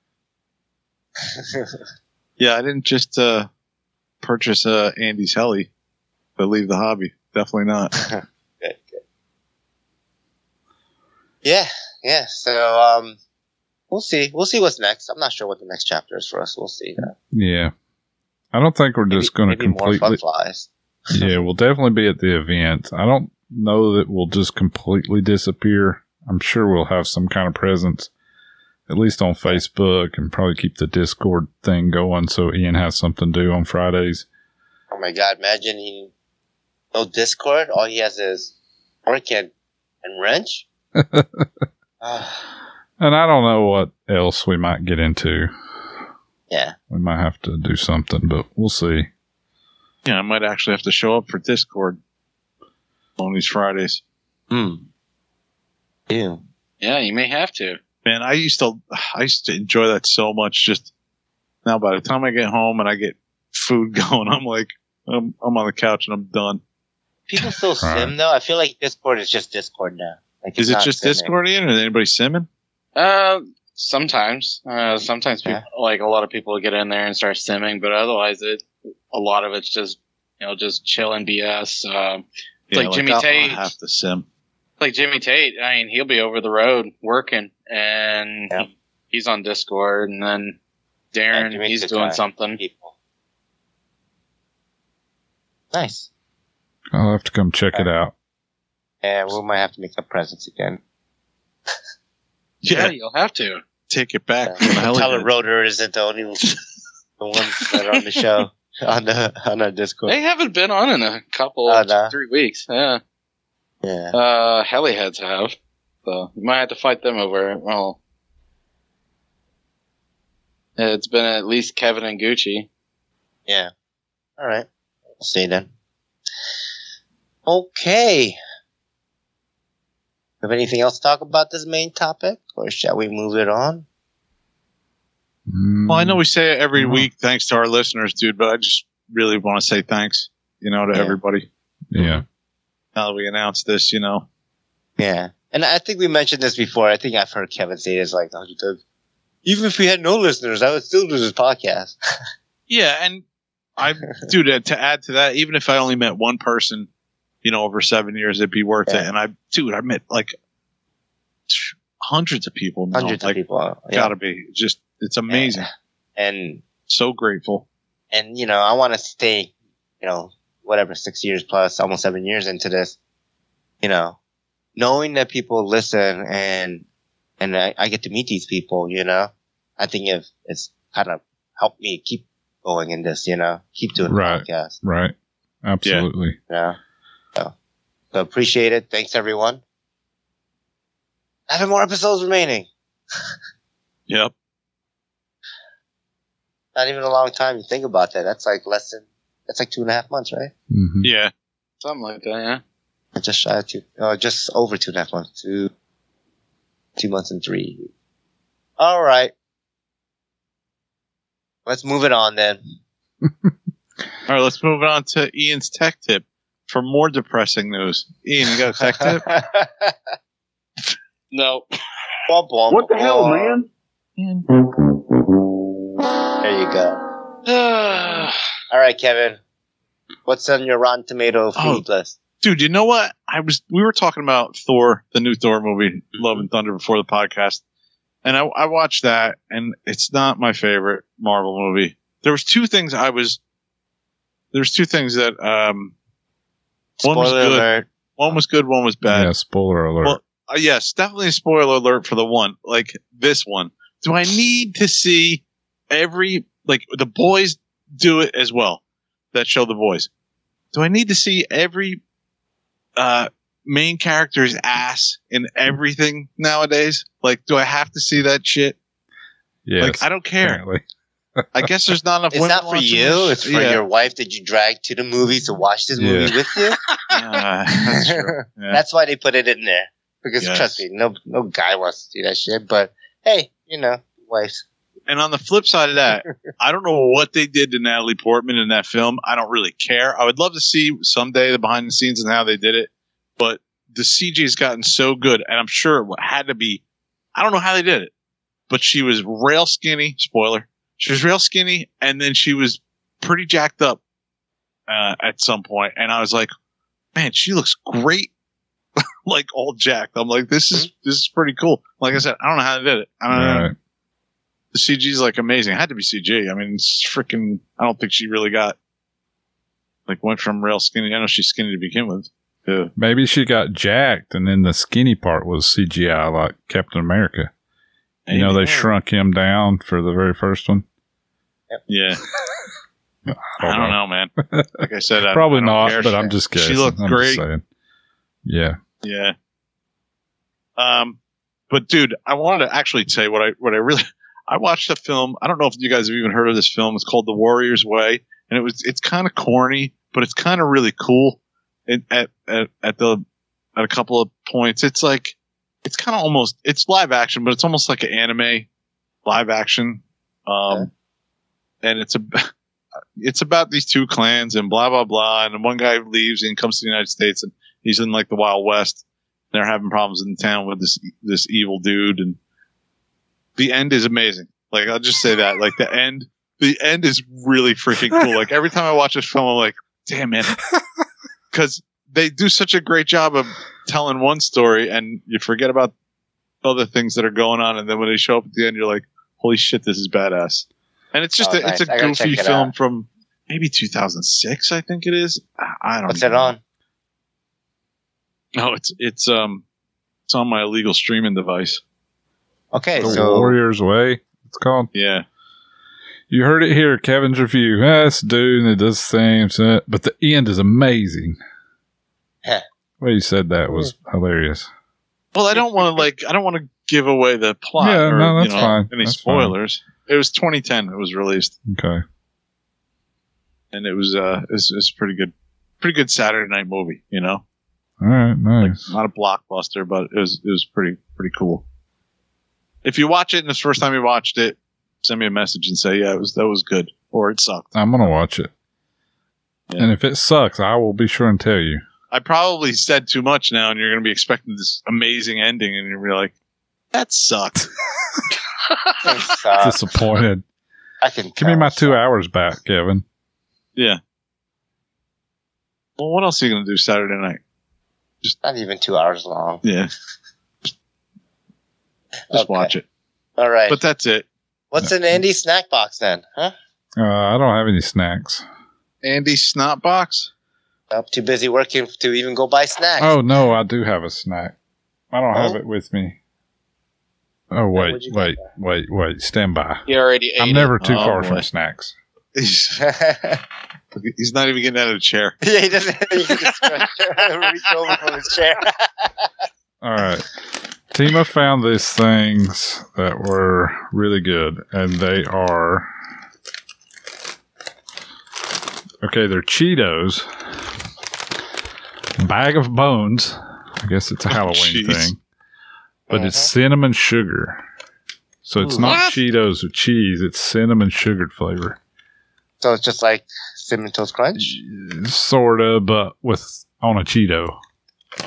Yeah, I didn't just uh, purchase uh, Andy's heli to leave the hobby. Definitely not. good, good. Yeah, yeah. So um, we'll see. We'll see what's next. I'm not sure what the next chapter is for us. We'll see. Uh, Yeah. I don't think we're just going to maybe more fun completely. flies. yeah, we'll definitely be at the event. I don't know that we'll just completely disappear. I'm sure we'll have some kind of presence, at least on Facebook, and probably keep the Discord thing going so Ian has something to do on Fridays. Oh my god! Imagine he no Discord. All he has is work and and wrench. Ah, And I don't know what else we might get into. yeah. We might have to do something, but we'll see. yeah, I might actually have to show up for Discord on these Fridays. Hmm. Ew. Yeah, you may have to. Man, I used to, I used to enjoy that so much. Just now, by the time I get home and I get food going, I'm like, I'm, I'm on the couch and I'm done. People still Right. sim though. I feel like Discord is just Discord now. Like Is it just simming. Discord, Ian? Or is anybody simming? Uh, sometimes. Uh, sometimes people, Yeah. like a lot of people get in there and start simming, but otherwise, it a lot of it's just you know just chilling BS. Um, like Jimmy I'll- Tate. I'll have to sim. like Jimmy Tate. I mean, he'll be over the road working, and Yeah. he's on Discord, and then Darren, Jimmy's he's doing something. People. Nice. I'll have to come check it out. And we might have to make a presence again. Yeah, Yeah, you'll have to. take it back from the heli. Tyler Rotor isn't the only the ones that are on the show. on the on our Discord. They haven't been on in a couple, Oh, no. three weeks. Yeah. Yeah. Uh, Heliheads have. So you might have to fight them over it. Well, it's been at least Kevin and Gucci. Yeah. All right. We'll see then. Okay. Have anything else to talk about this main topic, or shall we move it on? Mm, Well, I know we say it every Mhm. week, thanks to our listeners, dude, but I just really want to say thanks, you know, to Yeah. everybody. Yeah. Now that we announced this, you know. Yeah. And I think we mentioned this before. I think I've heard Kevin say this like a hundred times. Even if we had no listeners, I would still do this podcast. Yeah, and I, dude, uh, to add to that, even if I only met one person, you know, over seven years, it'd be worth it. And I, dude, I met like hundreds of people. now. Hundreds like, of people. Yeah. Gotta be. Just, it's amazing. And So grateful. and you know, I want to stay, you know, whatever six years plus, almost seven years into this, you know, knowing that people listen and and I, I get to meet these people, you know, I think if it's kind of helped me keep going in this, you know, keep doing Right. the podcast, Right. Absolutely. yeah. So, so appreciate it. Thanks everyone. Having more episodes remaining. Yep. Not even a long time. You think about that. That's like less than. That's like two and a half months, right? hmm Yeah. Something like that, yeah. I just shy of two, uh, just over two and a half months, two, two months and three. All right. Let's move it on then. All right, let's move on to Ian's tech tip for more depressing news. Ian, you got a tech tip? No. Womp womp. What the hell, man? There you go. All right, Kevin. What's on your Rotten Tomato Oh. food list? Dude, you know what? I was we were talking about Thor, the new Thor movie, Love and Thunder, before the podcast, and I, I watched that, and it's not my favorite Marvel movie. There was two things I was. There's two things that um, One was Spoiler good. alert. one was good, one was bad. Yeah. Spoiler alert. Well, Uh, yes, definitely a spoiler alert for the one like this one. Do I need to see every like the boys do it as well? That show the boys. Do I need to see every uh main character's ass in everything nowadays? Like, do I have to see that shit? yes. like, I don't care. I guess there's not enough. It's women not for you. this. It's for Yeah. your wife that you dragged to the movies to watch this movie Yeah. with you. Uh, that's true. Yeah. That's why they put it in there. Because Yes. trust me, no no guy wants to do that shit. But hey, you know, wives. And on the flip side of that, I don't know what they did to Natalie Portman in that film. I don't really care. I would love to see someday the behind the scenes and how they did it, but the CG has gotten so good, and I'm sure it had to be. I don't know how they did it, but she was rail skinny. Spoiler: she was real skinny, and then she was pretty jacked up uh, at some point, and I was like, "Man, she looks great." like all jacked. I'm like, this is this is pretty cool. Like I said, I don't know how they did it. I don't know Right. The CG is like amazing. It had to be CG. I mean, it's freaking. I don't think she really got like went from real skinny. I know she's skinny to begin with. To, Maybe she got jacked, and then the skinny part was CGI, like Captain America. You know, they shrunk him down for the very first one. yeah. I don't know, man. Like I said, I, Probably I don't not, care. but I'm just kidding. She guessing. looked I'm great. Saying. Yeah. Yeah. Um, but dude, I wanted to actually say what I what I really I watched a film. I don't know if you guys have even heard of this film. It's called The Warrior's Way, and it was it's kind of corny, but it's kind of really cool. It, at at at the at a couple of points, it's like it's kind of almost it's live action, but it's almost like an anime live action. Um, and it's a it's about these two clans and blah blah blah, and one guy leaves and comes to the United States and he's in like the Wild West. They're having problems in town with this this evil dude, and the end is amazing. Like I'll just say that, like the end, the end is really freaking cool. Like every time I watch this film, I'm like, damn it, because they do such a great job of telling one story, and you forget about other things that are going on, and then when they show up at the end, you're like, holy shit, this is badass. And it's just Oh, a, it's nice. a I gotta goofy it film out. from maybe 2006, I think it is. I- I don't. Know. What's know. it on? No, it's it's um it's on my illegal streaming device. Okay, The so Warrior's Way, it's called. Yeah. You heard it here, Kevin's review. Ah, it's dude and it does the same, but the end is amazing. Heh. The way you said that was hilarious. Well, I don't want to like. I don't want to give away the plot. Yeah, or, no, that's you know, fine. Any That's fine. spoilers? It was 2010. It was released, Okay. and it was uh, it's it's pretty good, pretty good Saturday night movie. You know, All right. like Nice. not a blockbuster, but it was it was pretty pretty cool. If you watch it and it's the first time you watched it, send me a message and say, yeah, it was that was good, or it sucked. I'm gonna watch it. Yeah. And if it sucks, I will be sure and tell you. I probably said too much now, and you're going to be expecting this amazing ending, and you're be like, that sucked. It's, Disappointed. I can Give me my so- two hours back, Kevin. yeah. Well, what else are you going to do Saturday night? Just Not even two hours long. Yeah. Just Okay. watch it. All right. But that's it. What's in Andy's snack box then? Huh? Uh, I don't have any snacks. Andy Snot Box. I'm too busy working to even go buy snacks. Oh no, I do have a snack. I don't have Oh? it with me. Oh wait, what'd wait, wait, wait. Stand by. He already ate I'm it. never too Oh, far boy. from snacks. He's, not even getting out of the chair. Yeah, he doesn't. He can just reach over from his chair. All right. Tima found these things that were really good, and they are okay. They're Cheetos, bag of bones. I guess it's a Halloween jeez. thing, but it's Uh-huh. cinnamon sugar. So it's not Cheetos with cheese; it's cinnamon sugared flavor, so it's just like cinnamon toast crunch sorta, but with on a Cheeto.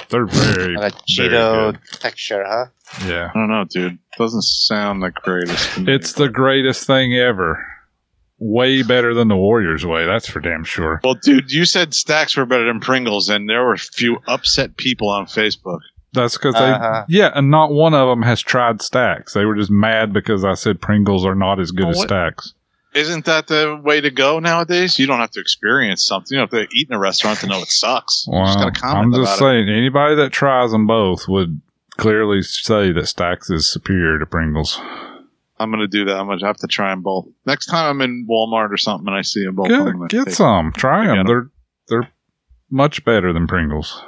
They're very, on a very Cheeto good. texture, huh? yeah. I don't know, dude. Doesn't sound the greatest. to me. It's the greatest thing ever. Way better than the Warriors way, that's for damn sure. Well, dude, you said Stax were better than Pringles, and there were a few upset people on Facebook. That's because they, Uh-huh. yeah, and not one of them has tried Stax. They were just mad because I said Pringles are not as good Oh, as what- Stax. Isn't that the way to go nowadays? You don't have to experience something. You don't have to eat in a restaurant to know it sucks. you just gotta comment I'm just about saying, anybody that tries them both would clearly say that Stax is superior to Pringles. I'm gonna do that. I'm gonna have to try them both. Next time I'm in Walmart or something and I see them both, Get, get some, try I them. They're they're much better than Pringles.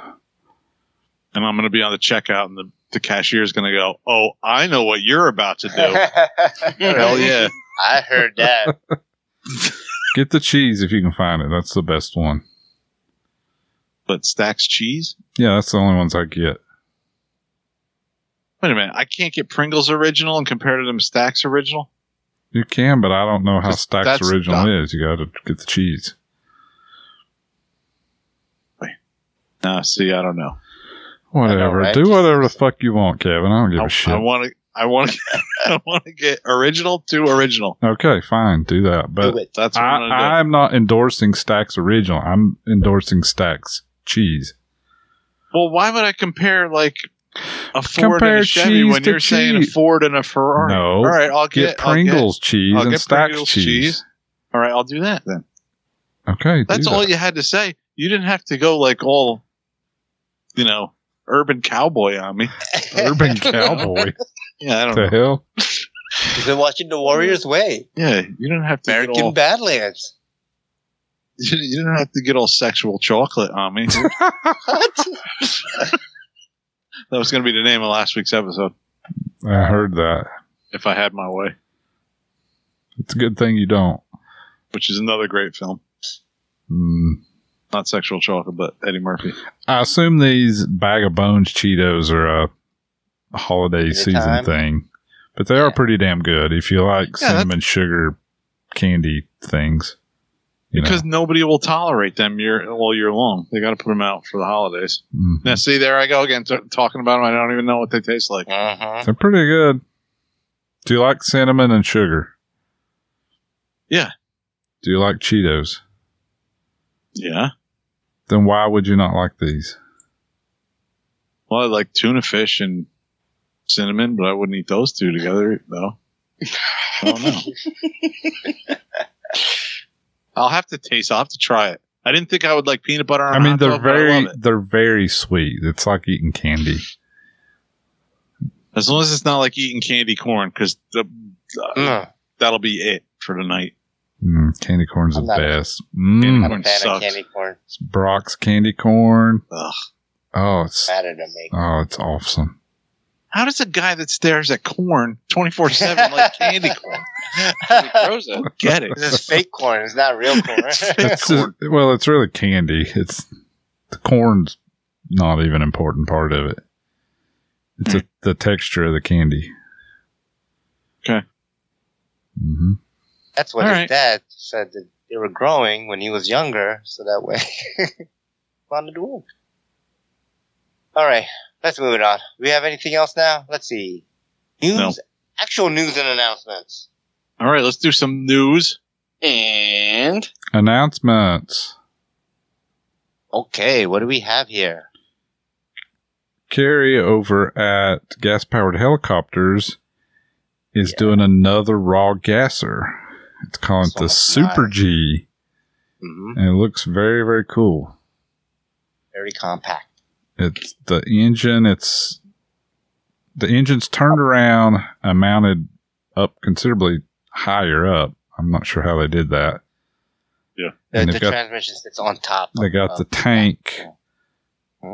and I'm gonna be on the checkout, and the, the cashier's gonna go, "Oh, I know what you're about to do." Hell yeah! I heard that. Get the cheese if you can find it. That's the best one. But Stax cheese. Yeah, that's the only ones I get. Wait a minute, I can't get Pringles original and compare to them Stax original. You can, but I don't know how Stax original dumb. is. You got to get the cheese. Nah, see, I don't know. Whatever. right? Do whatever the fuck you want, Kevin. I don't give I a shit. I want to. I want to. I want to get original to original. okay, fine. Do that. But Do. That's I, I'm. I'm not endorsing Stax original. I'm endorsing Stax cheese. Well, why would I compare like a Ford Compare and a Chevy when you're saying a. Ford and a Ferrari? No. All right, I'll Get, get, I'll Pringles cheese I'll and get Stax Pringles cheese. cheese. All right, I'll do that then. Okay, That's all that. you had to say. You didn't have to go like all, you know, urban cowboy on me. Urban cowboy. Yeah, I don't the know. hell? You've been watching The Warriors Way. Yeah, you didn't have to get American all, Badlands. you didn't have to get all sexual chocolate on me. that was going to be the name of last week's episode. I heard that. If I had my way, It's a good thing you don't. which is another great film. Mm. Not sexual chocolate, but Eddie Murphy. I assume these bag of bones Cheetos are a holiday season Anytime. thing, but they are pretty damn good if you like Yeah, cinnamon sugar candy things. You because nobody will tolerate them year all year long. They got to put them out for the holidays. know, Mhm. Now, see, there I go again, t- talking about them. I don't even know what they taste like. Uh-huh. they're pretty good. Do you like cinnamon and sugar? Yeah. Do you like Cheetos? Yeah. Then why would you not like these? Well, I like tuna fish and cinnamon, but I wouldn't eat those two together, though. I don't know. I'll have to taste. I'll have to try it. I didn't think I would like peanut butter on I a mean, they're dog, very they're very sweet. It's like eating candy. As long as it's not like eating candy corn, because that'll be it for the night. Mm, candy corn's the I'm not a- best. Candy Mm, I'm corn a fan sucks. of candy corn. it's Brach's candy corn. Ugh. Oh, it's Better to make. oh, it's awesome. How does a guy that stares at corn 24 7 like candy corn? He throws it. Get it. This is fake corn. It's not real corn. It's just, well, it's really candy. It's the corn's not even an important part of it. It's a, the texture of the candy. Okay. hmm That's what All his right. dad said that they were growing when he was younger, so that way wanted to work. All right, let's move it on. Do we have anything else now? Let's see. News, No. actual news and announcements. All right, let's do some news. And Announcements. Okay, what do we have here? Carrie over at Gas Powered Helicopters is Yeah. doing another raw gasser. It's calling it So the Super nice. G, hmm and it looks very, very cool. Very compact. It's the engine. It's the engine's turned around and mounted up considerably higher up. I'm not sure how they did that. Yeah. And the they've got- transmission sits on top. They of- got the of- tank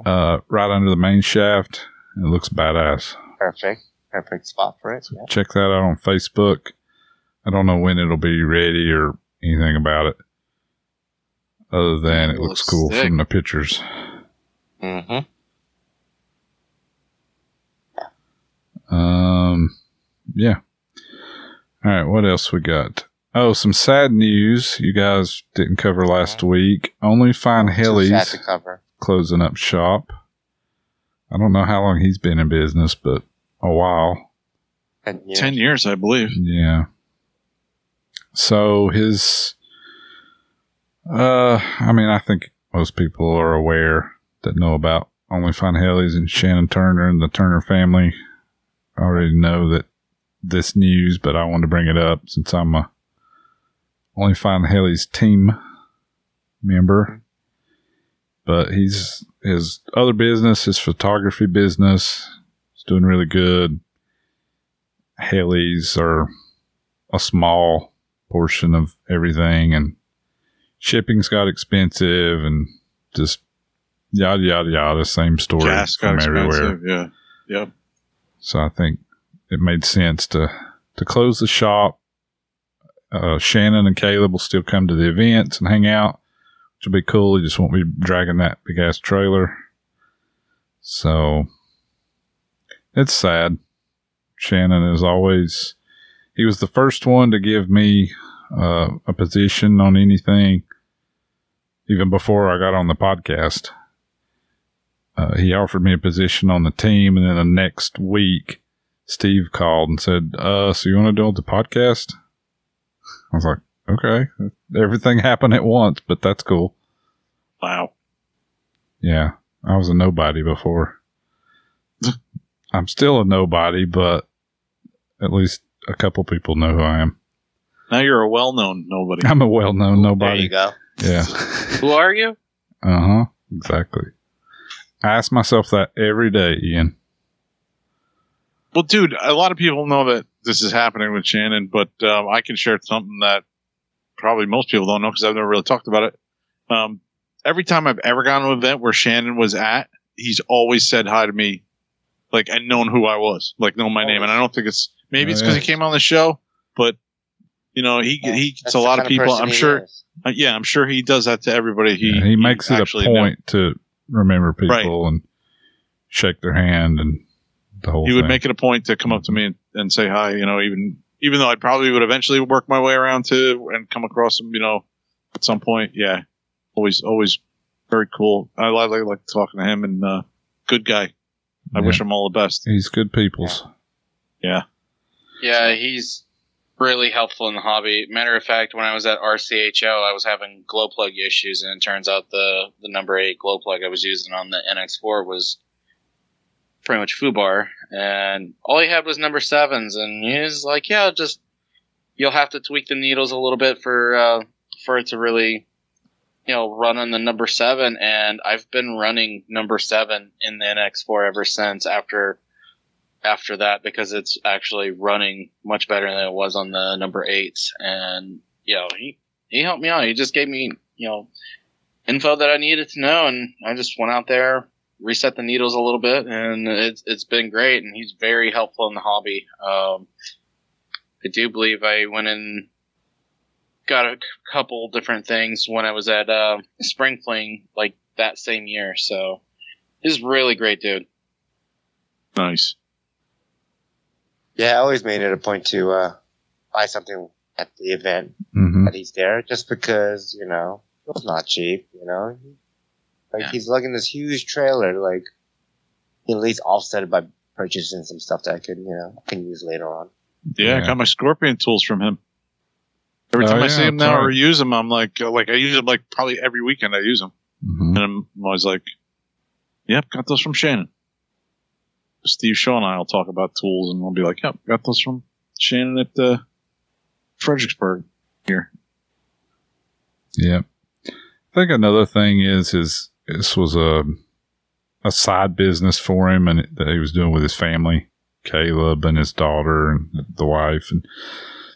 uh, right under the main shaft. It looks badass. Perfect. Perfect spot for it. Yeah. Check that out on Facebook. I don't know when it'll be ready or anything about it. Other than it It looks looks cool sick. from the pictures. Mm-hmm. Um, yeah. All right. What else we got? Oh, some sad news you guys didn't cover last week. Only Fine Sad Helis closing up shop. I don't know how long he's been in business, but a while. And, you know, 10 years, I believe. Yeah. So his, uh, I mean, I think most people are aware that know about Only Fine Helis and Shannon Turner and the Turner family. already know that this news, but I wanted to bring it up since I'm a Only Fine Helis team member. But he's his other business, his photography business, is doing really good. Haley's are a small portion of everything, and shipping's got expensive, and just yada yada yada. The same story Gas got from everywhere. Yeah. Yep so I think it made sense to to close the shop. Uh, Shannon and Caleb will still come to the events and hang out, which will be cool. He just won't be dragging that big ass trailer. So it's sad. Shannon is always he was the first one to give me uh, a position on anything, even before I got on the podcast. Uh, he offered me a position on the team, and then the next week, Steve called and said, "Uh, so you want to do the podcast?" I was like, "Okay." Everything happened at once, but that's cool. Wow. Yeah, I was a nobody before. I'm still a nobody, but at least a couple people know who I am. Now you're a well known nobody. I'm a well-known nobody. there you go. Yeah. who are you? Uh huh. Exactly. I ask myself that every day, Ian. Well, dude, a lot of people know that this is happening with Shannon, but um, I can share something that probably most people don't know because I've never really talked about it. Um, every time I've ever gone to an event where Shannon was at, he's always said hi to me, like and known who I was, like known my name. And I don't think it's maybe it's Oh, because yeah. he came on the show, but you know he he gets a lot of people. person I'm sure. Uh, yeah, I'm sure he does that to everybody. He Yeah, he, makes it a actually knew. point to remember people and shake their hand and the whole he thing. would make it a point to come up to me and, and say hi. You know, even even though I probably would eventually work my way around to and come across him. You know, at some point. Yeah, always always very cool. I like like, like talking to him and uh, good guy. I Yeah. wish him all the best. He's good people's. Yeah. Yeah, he's really helpful in the hobby. Matter of fact, when I was at RCHO, I was having glow plug issues, and it turns out the the number eight glow plug I was using on the NX4 was pretty much foobar, and all he had was number sevens, and he was like, "Yeah, just you'll have to tweak the needles a little bit for uh, for it to really." You know, run on the number seven, and I've been running number seven in the NX4 ever since. After after that because it's actually running much better than it was on the number eights and you know, he he helped me out. He just gave me you know info that I needed to know, and I just went out there, reset the needles a little bit, and it's it's been great. And he's very helpful in the hobby. Um, I do believe I went in, got a couple different things when I was at uh, Spring Fling like that same year. So he's really great dude. Nice. Yeah, I always made it a point to uh, buy something at the event hmm that he's there, just because you know it's not cheap. You know, like Yeah. he's lugging this huge trailer. Like, he at least offset it by purchasing some stuff that I could, you know, can use later on. Yeah, I got my scorpion tools from him. Every Oh, time I yeah, see him now right. or use them, I'm like, uh, like I use them like probably every weekend. I use them, hmm and I'm always like, "Yep, got those from Shannon." Steve Shaw and I will talk about tools, and we'll be like, "Yep, got those from Shannon at uh, Fredericksburg." Here, Yeah. I think another thing is his this was a a side business for him and that he was doing with his family, Caleb and his daughter and the wife and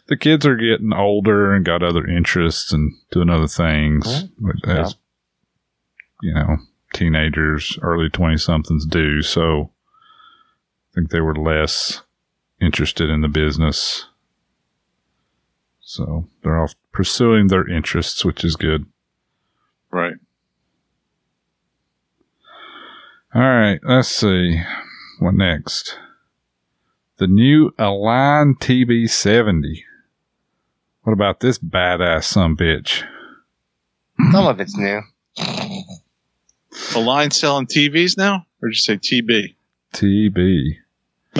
the kids are getting older and got other interests and doing other things which as you know, teenagers, early twenty somethings do. So I think they were less interested in the business. So they're off pursuing their interests, which is good. right? All right, let's see. What next? The new Align TB70. What about this badass some bitch? Some of it's new. A line selling TVs now, or did you say TB? TB.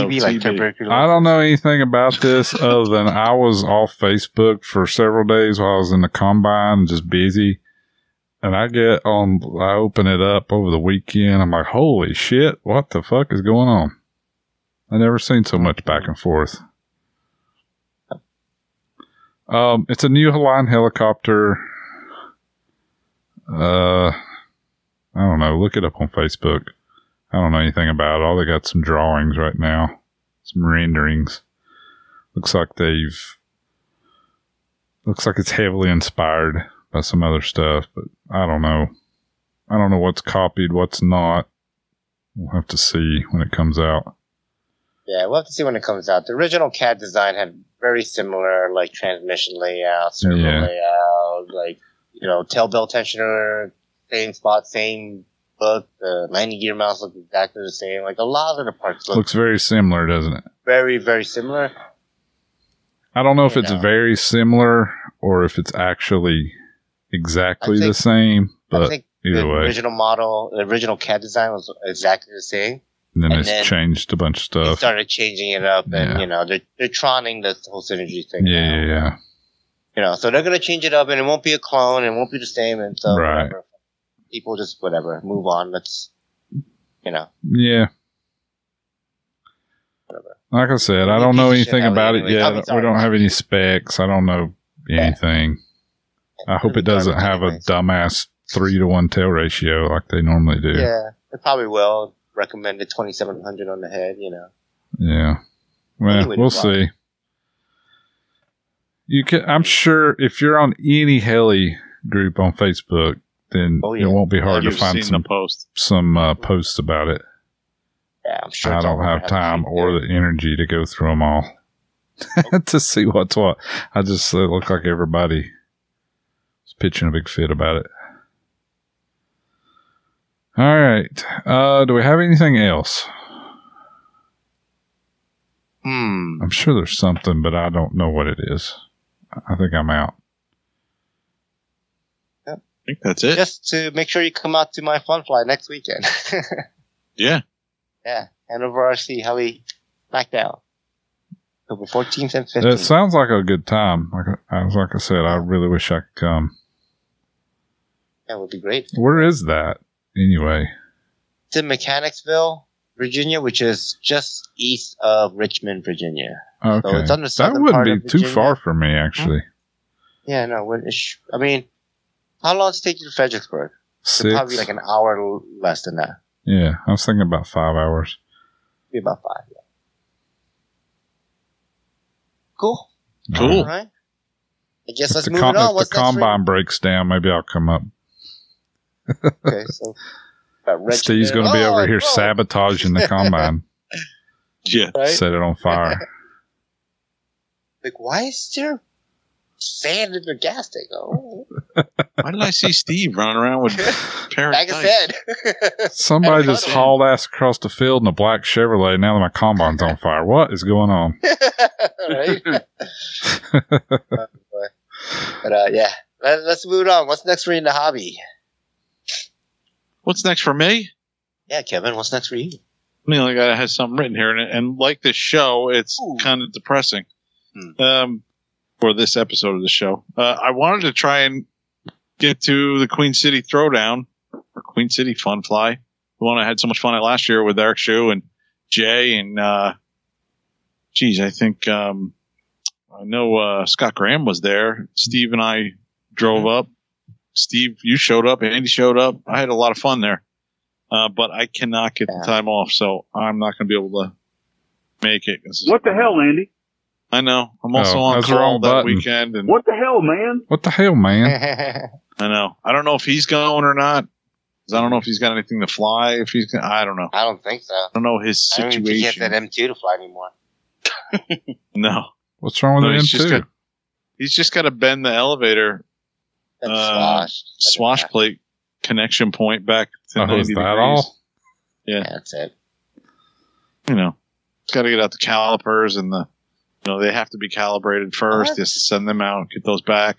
Like tuberculosis. I don't know anything about this other than I was off Facebook for several days while I was in the combine, just busy. And I get on, I open it up over the weekend. I'm like, holy shit, what the fuck is going on? I never seen so much back and forth. Um, it's a new Hawaiian helicopter. Uh, I don't know. Look it up on Facebook. I don't know anything about it. All they got some drawings right now, some renderings. Looks like they've. Looks like it's heavily inspired by some other stuff, but I don't know. I don't know what's copied, what's not. We'll have to see when it comes out. Yeah, we'll have to see when it comes out. The original CAD design had very similar, like transmission layout, servo Yeah. layout, like you know, tail belt tensioner, same spot, same book. The landing gear mouse looked exactly the same. Like a lot of the parts look Looks very similar, doesn't it? very, very similar. I don't know if You it's know. very similar or if it's actually exactly I the think- same, I but think either the way. original model, the original CAD design was exactly the same. and then and it's then changed a bunch of They stuff. started changing it up, and Yeah. you know, they're they're tronning the whole synergy thing. Yeah, yeah, yeah. You know, so they're gonna change it up, and it won't be a clone, and it won't be the same, and so Right. whatever. People just whatever, move on. Let's, you know, Yeah. whatever. Like I said, I don't know piece of shit anything about it yet. We don't have any specs. I don't know anything. I hope it doesn't have a dumbass three to one tail ratio like they normally do. Yeah, it probably will. Recommended twenty seven hundred on the head. You know, Yeah. Well, we'll see. You can. I'm sure if you're on any heli group on Facebook, then Oh, yeah. it won't be hard to find some post. some uh, posts about it. yeah, I'm sure. I don't have time or the energy to go through them all to see what's what. I just it look like everybody is pitching a big fit about it. All right. Uh, do we have anything else? Hmm. I'm sure there's something, but I don't know what it is. I think I'm out. I think that's it. Just to make sure you come out to my fun fly next weekend. Yeah. yeah, and Hanover RC Heli Smackdown. October 14th and 15th. It sounds like a good time. Like I was like I said, I really wish I could come. that would be great. Where is that anyway? It's in Mechanicsville, Virginia, which is just east of Richmond, Virginia. Okay, it's on the that wouldn't part be of too far from me actually. Yeah, no, when it's, I mean, how long does it take you to Fredericksburg? Six. probably like an hour less than that. yeah, I was thinking about five hours. Be about five. Yeah. Cool. Cool. All right. I guess let's move com- it on. if What's the next for- combine breaks down, maybe I'll come up. Okay, so Steve's going to be Oh, over here oh, sabotaging the combine, Yeah. Right? set it on fire. Like, why is there sand in the gas tank? Oh, Why did I see Steve running around with parent bag of dice? sand. Somebody just cut hauled ass across the field in a black Chevrolet. Now that my combine's on fire. What is going on? right? Oh, but uh, yeah, Let, let's move on. What's next for you in the hobby? What's next for me? Yeah, Kevin, what's next for you? I mean, like I has something written here, and, and like this show, it's Ooh. kind of depressing. Hmm. Um, for this episode of the show, uh, I wanted to try and get to the Queen City Throwdown or Queen City Fun Fly, the one I had so much fun at last year with Eric Shu and Jay and uh, geez, I think um, I know uh, Scott Graham was there. Steve and I drove up. Steve, you showed up. Andy showed up. I had a lot of fun there. Uh, but I cannot get Yeah. the time off, so I'm not going to be able to make it. What the hell, Andy? I know. I'm also Oh, on that's the call wrong that button. weekend, and What the hell, man? What the hell, man? I know. I don't know if he's going or not. 'cause I don't know if he's got anything to fly. If he's, gonna, I don't know. I don't think so. I don't know his I don't even think he has situation. that M2 to fly anymore. no, What's wrong with No, the he's just M2? got- he's just got to bend the elevator That's Uh, swash plate connection point back to Oh, 90 is that degrees. all? Yeah, that's it. You know, it's got to get out the calipers and the. You know, they have to be calibrated first. What? Just send them out, get those back.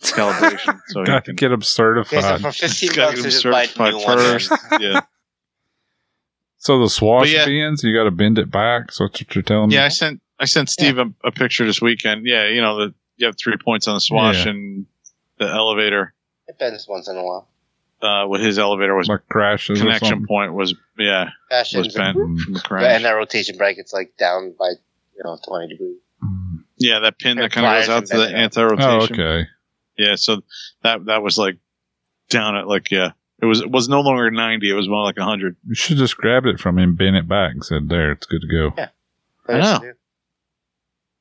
It's calibration. so he Got to can get them Okay, so certified. for 15 gotta bucks, get them just buy certified new first. then. yeah. So the swash But yeah. bins, you got to bend it back. So that's what you're telling me. Yeah, I sent I sent Steve a, a picture this weekend. Yeah, you know the you have three points on the swash Yeah. and the elevator. It bends once in a while. Uh, with his elevator was like crashes or connection something. point was yeah was Fashions bent Mm. from the crash and that rotation bracket's like down by you know 20 degrees. Mm. Yeah, that pin that kind of goes out to the bends it up. anti-rotation. Oh, okay. Yeah, so that that was like down at like yeah, it was it was no longer ninety. It was more like hundred. You should just grabbed it from him, bent it back, and said, "There, it's good to go." Yeah, I know.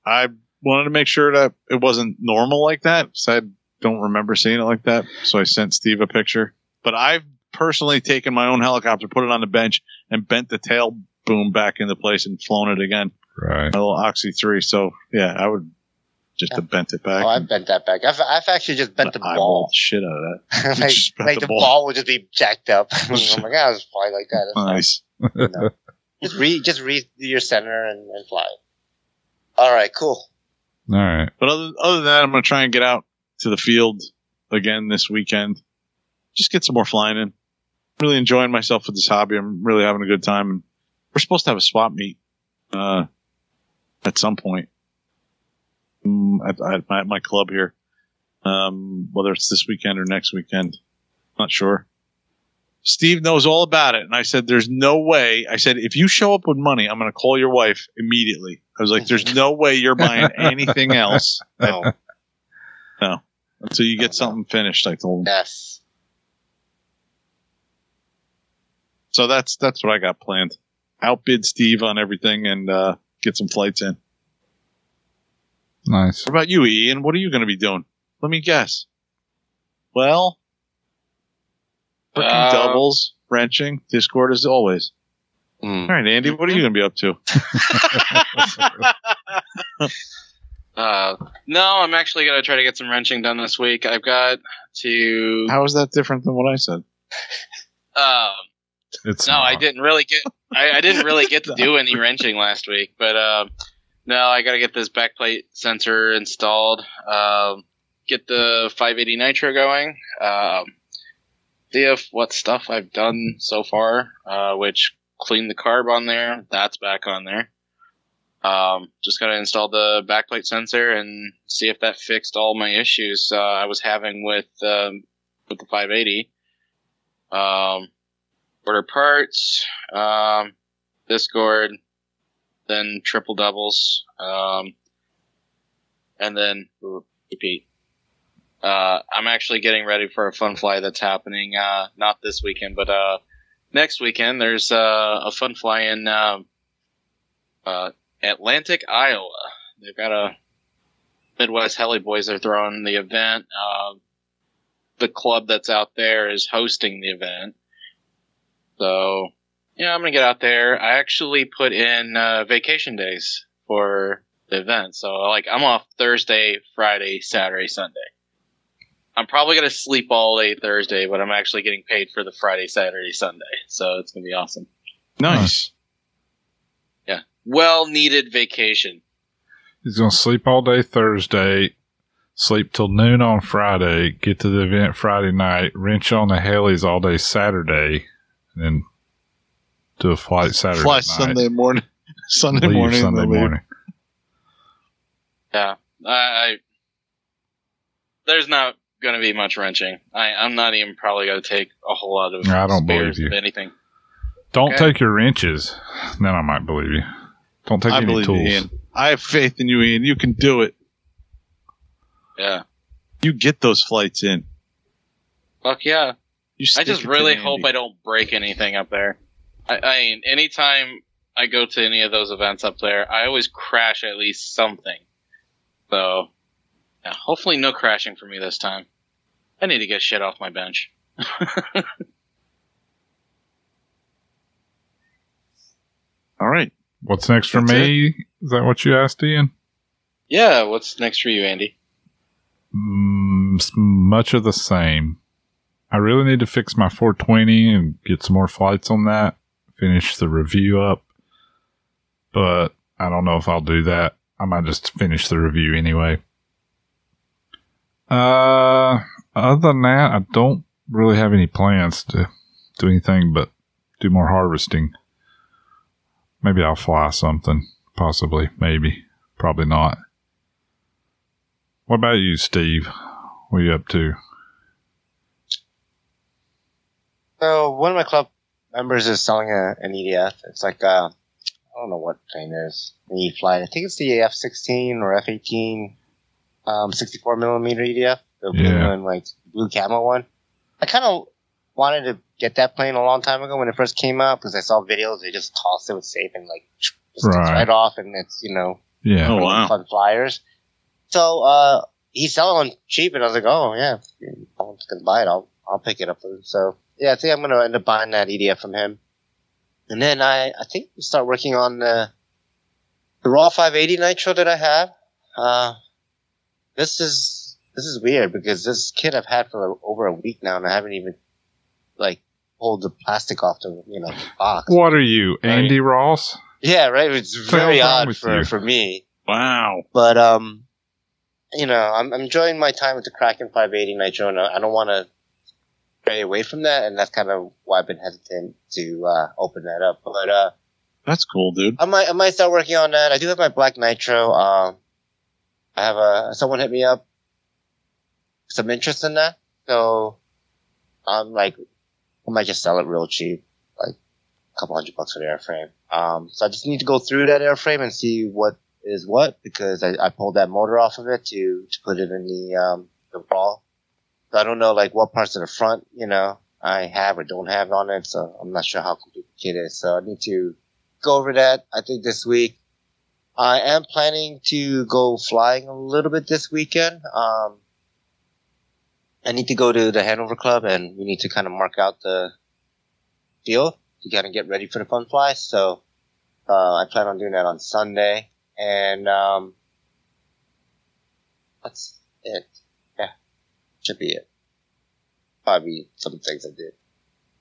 I wanted to make sure that it wasn't normal like that. So I don't remember seeing it like that. So I sent Steve a picture. But I've personally taken my own helicopter, put it on the bench, and bent the tail boom back into place and flown it again. Right. My little Oxy three. So yeah, I would just have bent it back. Oh, I've bent that back. I've, I've actually just bent the I ball. the shit out of that. like Just bent like the the ball. ball. would just be jacked up. I'm like, I was fly like that. That's. Nice. You know. Just read, just read your center and, and fly. All right, cool. All right. But other, other than that, I'm going to try and get out to the field again this weekend. Just get some more flying in. Really enjoying myself with this hobby. I'm really having a good time. And we're supposed to have a swap meet uh, at some point mm, at, at, my, at my club here. Um, whether it's this weekend or next weekend, not sure. Steve knows all about it, and I said, "There's no way." I said, "If you show up with money, I'm going to call your wife immediately." I was like, "There's no way you're buying anything else No. until you get something finished." I told him. yes. So that's that's what I got planned. Outbid Steve on everything and uh, get some flights in. Nice. What about you, Ian? What are you going to be doing? Let me guess. Well, working Uh, doubles, wrenching, Discord as always. Mm. All right, Andy, what are you going to be up to? Uh, no, I'm actually gonna try to get some wrenching done this week. I've got to. How is that different than what I said? Um, It's no, I didn't really get. I, I didn't really get to do any wrenching last week, but um, no, I got to get this backplate sensor installed. Um, get the 580 nitro going. Um, see if what stuff I've done so far, uh, which clean the carb on there. That's back on there. Um, just gotta install the backplate sensor and see if that fixed all my issues uh, I was having with um, with the 580. Um, order parts, um, Discord, then triple doubles, um, and then repeat. Uh, I'm actually getting ready for a fun fly that's happening, uh, not this weekend, but, uh, next weekend. There's, uh, a fun fly in, um uh, Atlantic, Iowa. They've got a Midwest Heli Boys are throwing the event. Uh, the club that's out there is hosting the event. So, yeah, I'm gonna get out there. I actually put in uh, vacation days for the event. So, like, I'm off Thursday, Friday, Saturday, Sunday. I'm probably gonna sleep all day Thursday, but I'm actually getting paid for the Friday, Saturday, Sunday. So it's gonna be awesome. Nice. Yeah, well needed vacation. He's gonna sleep all day Thursday, sleep till noon on Friday, get to the event Friday night, wrench on the helis all day Saturday, and then do a flight Saturday Fly night. Sunday morning. Sunday leave morning. Sunday and then leave. morning. Yeah, I, I there's not gonna be much wrenching. I, I'm not even probably gonna take a whole lot of I don't believe you. anything. Don't Okay. take your wrenches. Then I might believe you. Don't take I any believe you, tools. Ian. I have faith in you, Ian. You can do it. Yeah, You get those flights in. fuck yeah. I just really hope I don't break anything up there. I, I mean, anytime I go to any of those events up there, I always crash at least something. So, yeah, hopefully no crashing for me this time. I need to get shit off my bench. All right. What's next for That's me? Is that what you asked, Ian? Yeah, what's next for you, Andy? Mm, much of the same. I really need to fix my 420 and get some more flights on that. Finish the review up, but I don't know if I'll do that. I might just finish the review anyway. Uh, other than that, I don't really have any plans to do anything but do more harvesting. Maybe I'll fly something, possibly, maybe, probably not. What about you, Steve? What are you up to? So one of my club members is selling a, an EDF. It's like uh, I don't know what plane it is. An E flight. I think it's the F-16 or F-18, um, 64 millimeter EDF. The blue Yeah. one, like blue camo one. I kind of wanted to get that plane a long time ago when it first came out because I saw videos. They just tossed it with safe and like just Right. right off, and it's you know Yeah. Oh, wow. fun flyers. So uh, he's selling them cheap, and I was like, oh yeah, if someone's gonna buy it. I'll I'll pick it up. So yeah, I think I'm gonna end up buying that EDF from him, and then I I think we'll start working on the the raw 580 nitro that I have. Uh, this is this is weird because this kit I've had for over a week now, and I haven't even like pulled the plastic off the you know box. What are you, Andy Ross? Yeah, right. It's very odd for you? for me. Wow. But um, you know, I'm, I'm enjoying my time with the Kraken 580 Nitro, and I I don't want to stray away from that, and that's kind of why I've been hesitant to uh, open that up. But uh, That's cool, dude. I might I might start working on that. I do have my Black Nitro. Um, I have a someone hit me up some interest in that, so I'm like, I might just sell it real cheap, like a couple hundred bucks for the airframe. Um, so I just need to go through that airframe and see what is what because I, I pulled that motor off of it to to put it in the um the raw. So I don't know like what parts of the front you know I have or don't have on it, so I'm not sure how complicated kit is. So I need to go over that. I think this week. I am planning to go flying a little bit this weekend. Um, I need to go to the Hanover Club and we need to kind of mark out the field to kind of get ready for the fun fly. So, uh, I plan on doing that on Sunday and, um, that's it. Yeah. Should be it. Probably some things I did.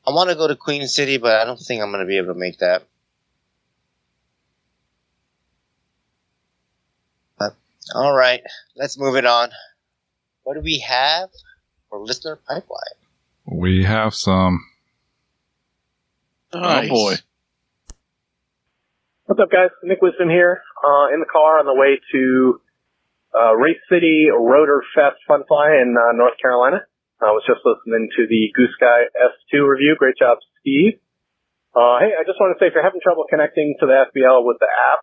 I want to go to Queen City, but I don't think I'm going to be able to make that. But, all right, let's move it on. What do we have for listener pipeline? We have some. Oh boy. What's up, guys? Nick Wisdom here, uh, in the car on the way to uh, Race City Rotor Fest Fun Fly in uh, North Carolina. I was just listening to the Goosky S2 review. Great job, Steve. Uh, hey, I just want to say if you're having trouble connecting to the FBL with the app,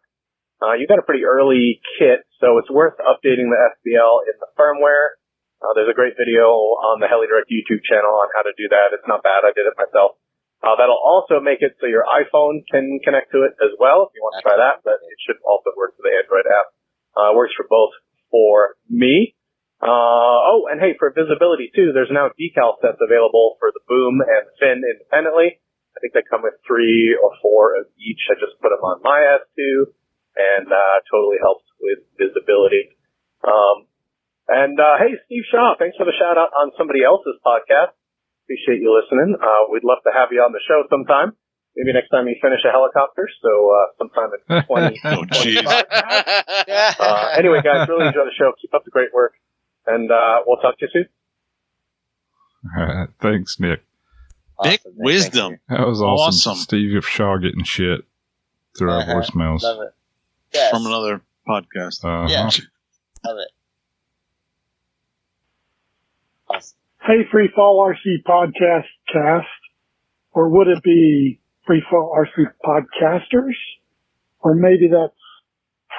uh, you got a pretty early kit, so it's worth updating the FBL in the firmware. Uh, there's a great video on the HeliDirect YouTube channel on how to do that. It's not bad. I did it myself. Uh, that'll also make it so your iPhone can connect to it as well if you want to try that, but it should also work for the Android app. Uh, it works for both for me. Uh, oh, and hey, for visibility too, there's now decal sets available for the boom and fin independently. I think they come with three or four of each. I just put them on my S2 and, uh, totally helps with visibility. Um, and, uh, hey, Steve Shaw, thanks for the shout out on somebody else's podcast. Appreciate you listening. Uh, we'd love to have you on the show sometime. Maybe next time you finish a helicopter. So, uh, sometime in 20, Oh, jeez. uh, anyway, guys, really enjoy the show. Keep up the great work. And, uh, we'll talk to you soon. All right. Thanks, Nick. Nick Awesome, Nick. Wisdom. That was awesome. Awesome. Steve Shaw getting shit through Uh-huh. our voicemails. you. Love it. Yes. From another podcast. Uh-huh. Yeah. Love it. Awesome. Hey, Free Fall RC Podcast Cast, or would it be Free Fall RC Podcasters? Or maybe that's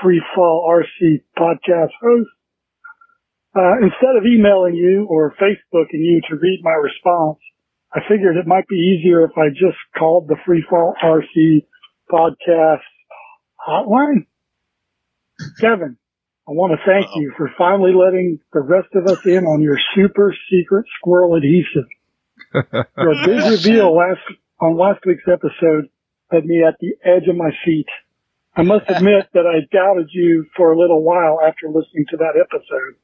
Free Fall RC Podcast Host? Uh, instead of emailing you or Facebooking you to read my response, I figured it might be easier if I just called the Free Fall RC Podcast hotline. Kevin, I want to thank Uh-oh. you for finally letting the rest of us in on your super secret squirrel adhesive. Your big reveal last on last week's episode had me at the edge of my seat. I must admit that I doubted you for a little while after listening to that episode.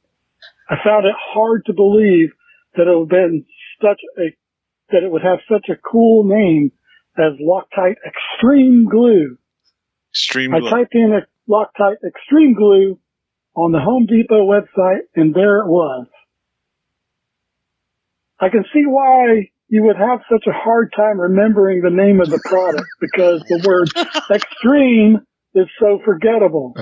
I found it hard to believe that it would have been such a that it would have such a cool name as Loctite Extreme Glue. Extreme. I typed in a Loctite Extreme Glue on the Home Depot website and there it was. I can see why you would have such a hard time remembering the name of the product because the word extreme is so forgettable.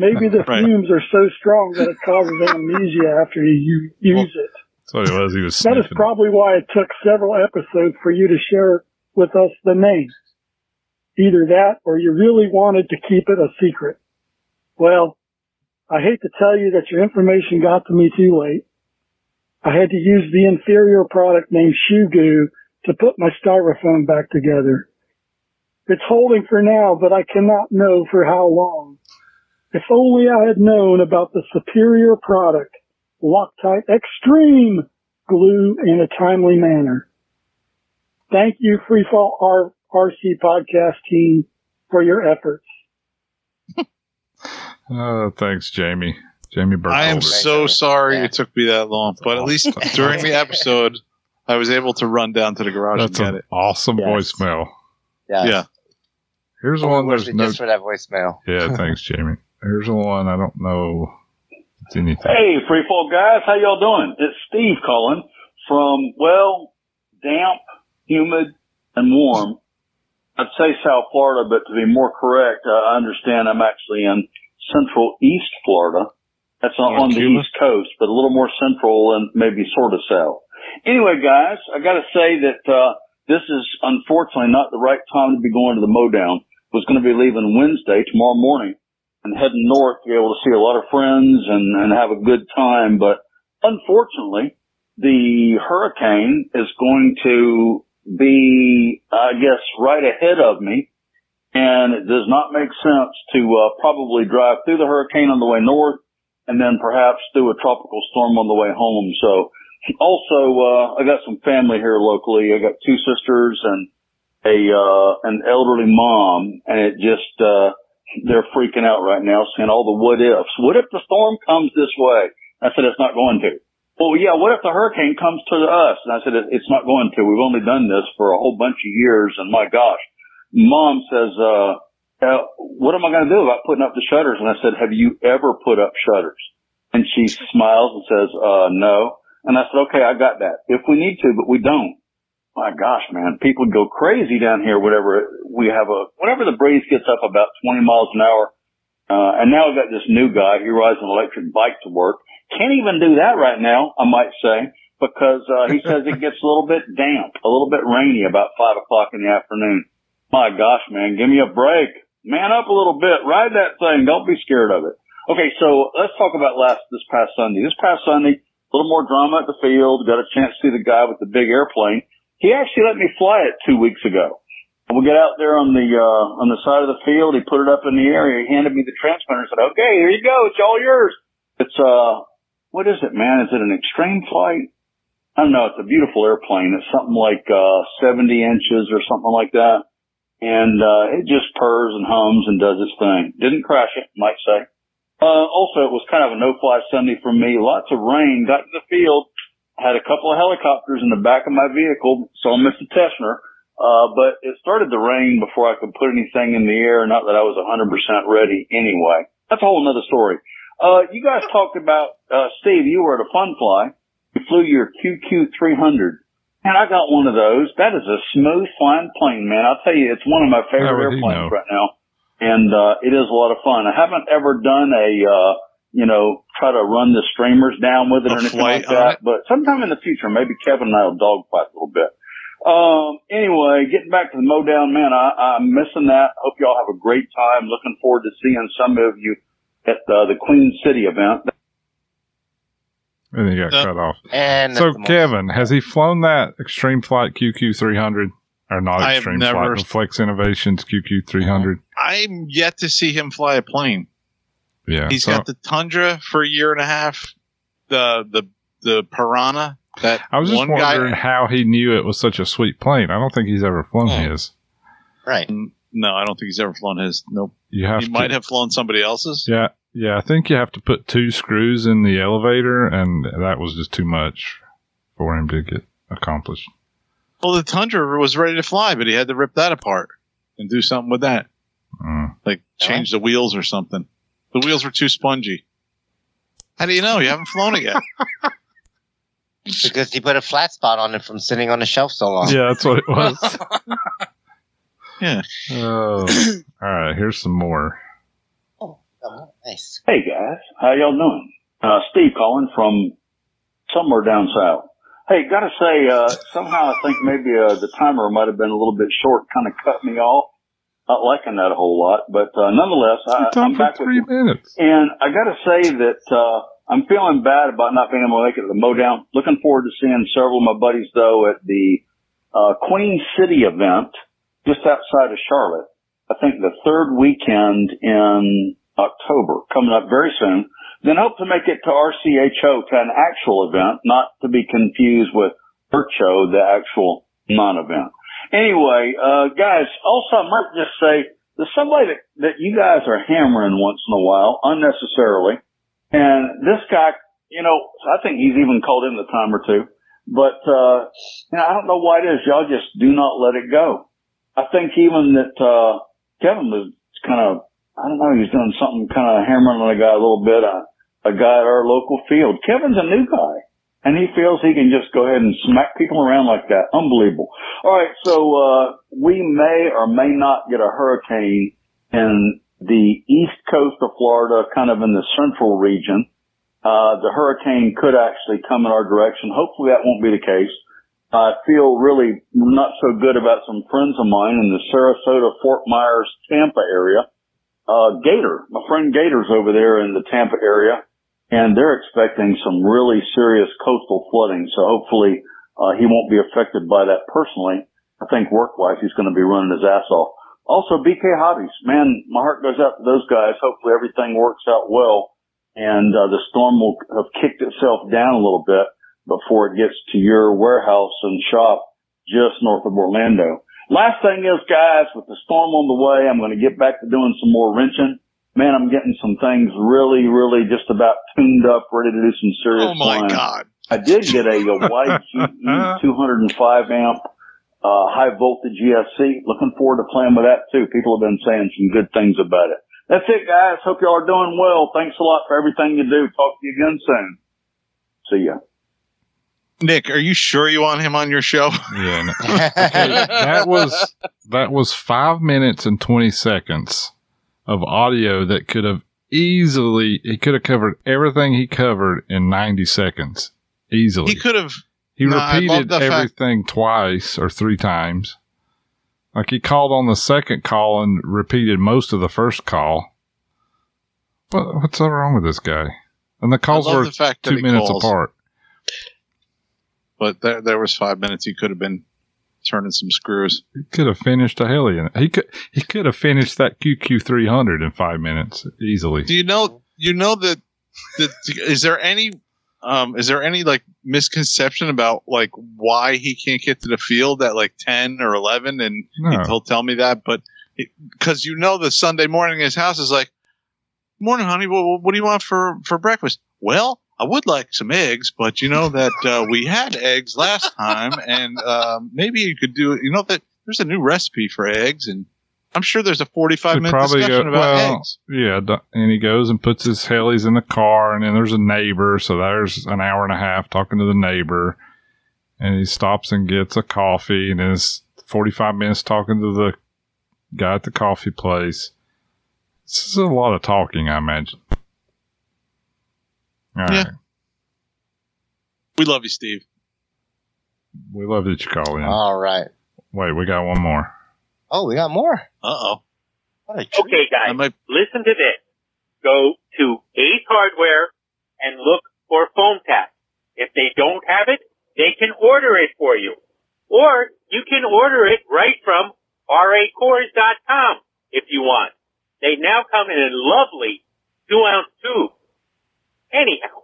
Maybe the Right. fumes are so strong that it causes amnesia after you use it. That's what it was. He was That is probably why it took several episodes for you to share with us the name. Either that or you really wanted to keep it a secret. Well, I hate to tell you that your information got to me too late. I had to use the inferior product named Shoe to put my styrofoam back together. It's holding for now, but I cannot know for how long. If only I had known about the superior product, Loctite Extreme glue in a timely manner. Thank you, Freefall R- RC podcast team, for your efforts. Uh, thanks, Jamie. Jamie Burkholder. I am so sorry Yeah. it took me that long, but at least during the episode, I was able to run down to the garage That's and get an it. awesome Yes. voicemail. Yeah. Yeah. Here's Only one. worth There's no. just for that voicemail. Yeah, thanks, Jamie. Here's one. I don't know. It's anything. Hey, free fall guys, how y'all doing? It's Steve calling from, well, damp, humid, and warm. I'd say South Florida, but to be more correct, uh, I understand I'm actually in central East Florida. That's on, North on the East Coast, but a little more central and maybe sort of south. Anyway, guys, I gotta say that, uh, this is unfortunately not the right time to be going to the Modown. Was going to be leaving Wednesday, tomorrow morning and heading north to be able to see a lot of friends and, and have a good time. But unfortunately, the hurricane is going to be, I guess, right ahead of me. And it does not make sense to uh, probably drive through the hurricane on the way north and then perhaps through a tropical storm on the way home. So also, uh, I got some family here locally. I got two sisters and a, uh, an elderly mom and it just, uh, they're freaking out right now saying all the what ifs. What if the storm comes this way? I said, it's not going to. Well, yeah, what if the hurricane comes to us? And I said, it's not going to. We've only done this for a whole bunch of years. And my gosh, mom says, uh, uh what am I going to do about putting up the shutters? And I said, have you ever put up shutters? And she smiles and says, uh, no. And I said, okay, I got that. If we need to, but we don't. My gosh, man, people go crazy down here whenever we have a, whenever the breeze gets up about 20 miles an hour. Uh, and now I've got this new guy. He rides an electric bike to work. Can't even do that right now, I might say, because, uh, he says it gets a little bit damp, a little bit rainy about five o'clock in the afternoon. My gosh, man, give me a break. Man up a little bit. Ride that thing. Don't be scared of it. Okay, so let's talk about last, this past Sunday. This past Sunday, a little more drama at the field. Got a chance to see the guy with the big airplane. He actually let me fly it two weeks ago. We get out there on the, uh, on the side of the field. He put it up in the air. He handed me the transmitter and said, okay, here you go. It's all yours. It's uh, what is it, man? Is it an extreme flight? I don't know. It's a beautiful airplane. It's something like uh, 70 inches or something like that, and uh, it just purrs and hums and does its thing. Didn't crash it, might say. Uh, also, it was kind of a no-fly Sunday for me. Lots of rain. Got to the field, had a couple of helicopters in the back of my vehicle, saw Mr. Tessner. Uh, but it started to rain before I could put anything in the air. Not that I was 100% ready anyway. That's a whole nother story. Uh, you guys talked about, uh, Steve, you were at a fun fly. You flew your QQ 300. And I got one of those. That is a smooth flying plane, man. I'll tell you, it's one of my favorite How would he airplanes know? right now. And, uh, it is a lot of fun. I haven't ever done a, uh, you know, try to run the streamers down with it A or anything like that. But sometime in the future, maybe Kevin and I will dogfight a little bit. Um, anyway, getting back to the Modown, man, I, I'm missing that. Hope y'all have a great time. Looking forward to seeing some of you at uh, the Queen City event. And he got Uh, cut off. And So, that's the most- Kevin, has he flown that Extreme Flight QQ 300? Or not I Extreme never- Flight, the Flex Innovations QQ 300? I'm yet to see him fly a plane. Yeah. He's so- got the Tundra for a year and a half. The the the Piranha. That I was just one wondering guy. how he knew it was such a sweet plane. I don't think he's ever flown Hmm. his. right. No, I don't think he's ever flown his. Nope. You have He to, might have flown somebody else's. Yeah, yeah. I think you have to put two screws in the elevator, and that was just too much for him to get accomplished. Well, the Tundra was ready to fly, but he had to rip that apart and do something with that, Mm. like change the wheels or something. The wheels were too spongy. How do you know? You haven't flown it yet. Because he put a flat spot on it from sitting on the shelf so long. Yeah, that's what it was. Yeah. oh, all right. Here's some more. Oh, nice. Hey guys, how y'all doing? Uh, Steve calling from somewhere down south. Hey, gotta say, uh, somehow I think maybe, uh, the timer might have been a little bit short, kind of cut me off. Not liking that a whole lot, but, uh, nonetheless, I, I'm talking for back with three you. minutes. And I gotta say that, uh, I'm feeling bad about not being able to make it to the Modown. Looking forward to seeing several of my buddies though at the, uh, Queen City event just outside of Charlotte. I think the third weekend in October coming up very soon. Then hope to make it to RCHO to an actual event, not to be confused with Show, the actual non-event. Anyway, uh, guys, also I might just say there's somebody that, that you guys are hammering once in a while unnecessarily. And this guy, you know, I think he's even called in the time or two, but, uh, you know, I don't know why it is. Y'all just do not let it go. I think even that, uh, Kevin was kind of, I don't know, he was doing something kind of hammering on a guy a little bit, uh, a guy at our local field. Kevin's a new guy and he feels he can just go ahead and smack people around like that. Unbelievable. All right. So, uh, we may or may not get a hurricane in the east coast of Florida, kind of in the central region. Uh, the hurricane could actually come in our direction. Hopefully that won't be the case. I feel really not so good about some friends of mine in the Sarasota, Fort Myers, Tampa area. Uh, Gator, my friend Gator's over there in the Tampa area and they're expecting some really serious coastal flooding. So hopefully, uh, he won't be affected by that personally. I think work-wise, he's going to be running his ass off. Also, BK Hobbies, man, my heart goes out to those guys. Hopefully everything works out well and, uh, the storm will have kicked itself down a little bit before it gets to your warehouse and shop just north of Orlando. Last thing is, guys, with the storm on the way, I'm going to get back to doing some more wrenching. Man, I'm getting some things really, really just about tuned up, ready to do some serious Oh my flying. god. I did get a, a YGE 205 amp, uh, high voltage ESC. Looking forward to playing with that too. People have been saying some good things about it. That's it, guys. Hope y'all are doing well. Thanks a lot for everything you do. Talk to you again soon. See ya. Nick, are you sure you want him on your show? Yeah, no. that was that was five minutes and twenty seconds of audio that could have easily he could have covered everything he covered in ninety seconds easily. He could have. He No, repeated the fact- everything twice or three times. Like he called on the second call and repeated most of the first call. What, what's wrong with this guy? And the calls were the fact two minutes calls. apart. But there, there was five minutes. He could have been turning some screws. He could have finished a Hellion. He could he could have finished that QQ three hundred in five minutes easily. Do you know? You know that the, is there any um is there any like misconception about like why he can't get to the field at like 10 or 11 and No. he'll tell me that but because you know the sunday morning in his house is like morning honey what, what do you want for for breakfast well i would like some eggs but you know that uh, we had eggs last time and um, maybe you could do it you know that there's a new recipe for eggs and i'm sure there's a 45 minute discussion go- about well, eggs Yeah, and he goes and puts his helis in the car, and then there's a neighbor, so there's an hour and a half talking to the neighbor, and he stops and gets a coffee, and then it's 45 minutes talking to the guy at the coffee place. This is a lot of talking, I imagine. All Yeah. right. we love you steve We love that you call in. All right. Wait, we got one more. Oh, we got more. uh-oh What a. Okay, I guys, might listen to this. Go to Ace Hardware and look for foam tap. If they don't have it, they can order it for you. Or you can order it right from racores.com if you want. They now come in a lovely two ounce tube. Anyhow,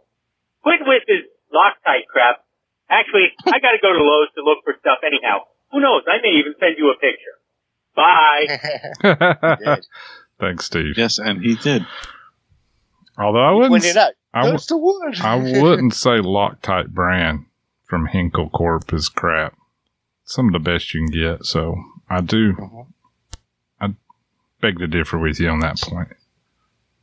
quit with this Loctite crap. Actually, I gotta go to Lowe's to look for stuff anyhow. Who knows? I may even send you a picture. Bye. Thanks, Steve. Yes, and he did. Although I wouldn't, Point it out. I, w- to wood. I wouldn't say Loctite brand from Henkel Corp is crap. Some of the best you can get. So I do. Mhm. I beg to differ with you on that point.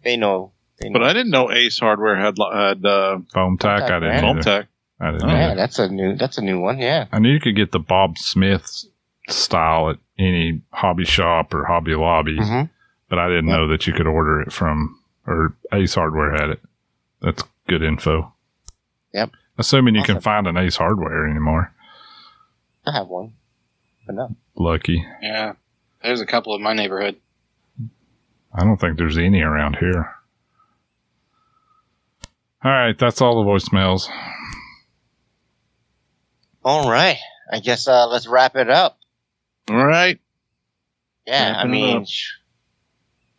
They know. They know. But I didn't know Ace Hardware had had uh, Foam tack, I didn't. foam either. tech. I didn't. Oh, yeah, either. that's a new. That's a new one. Yeah. I knew you could get the Bob Smith style at any hobby shop or Hobby Lobby, hmm but I didn't Yep. know that you could order it from or Ace Hardware had it. That's good info. Yep. Assuming you can find an Ace Hardware anymore. I have one, but no. Lucky. Yeah. There's a couple in my neighborhood. I don't think there's any around here. All right, that's all the voicemails. All right. I guess uh, let's wrap it up. All right. Yeah. Wrapping I mean, up.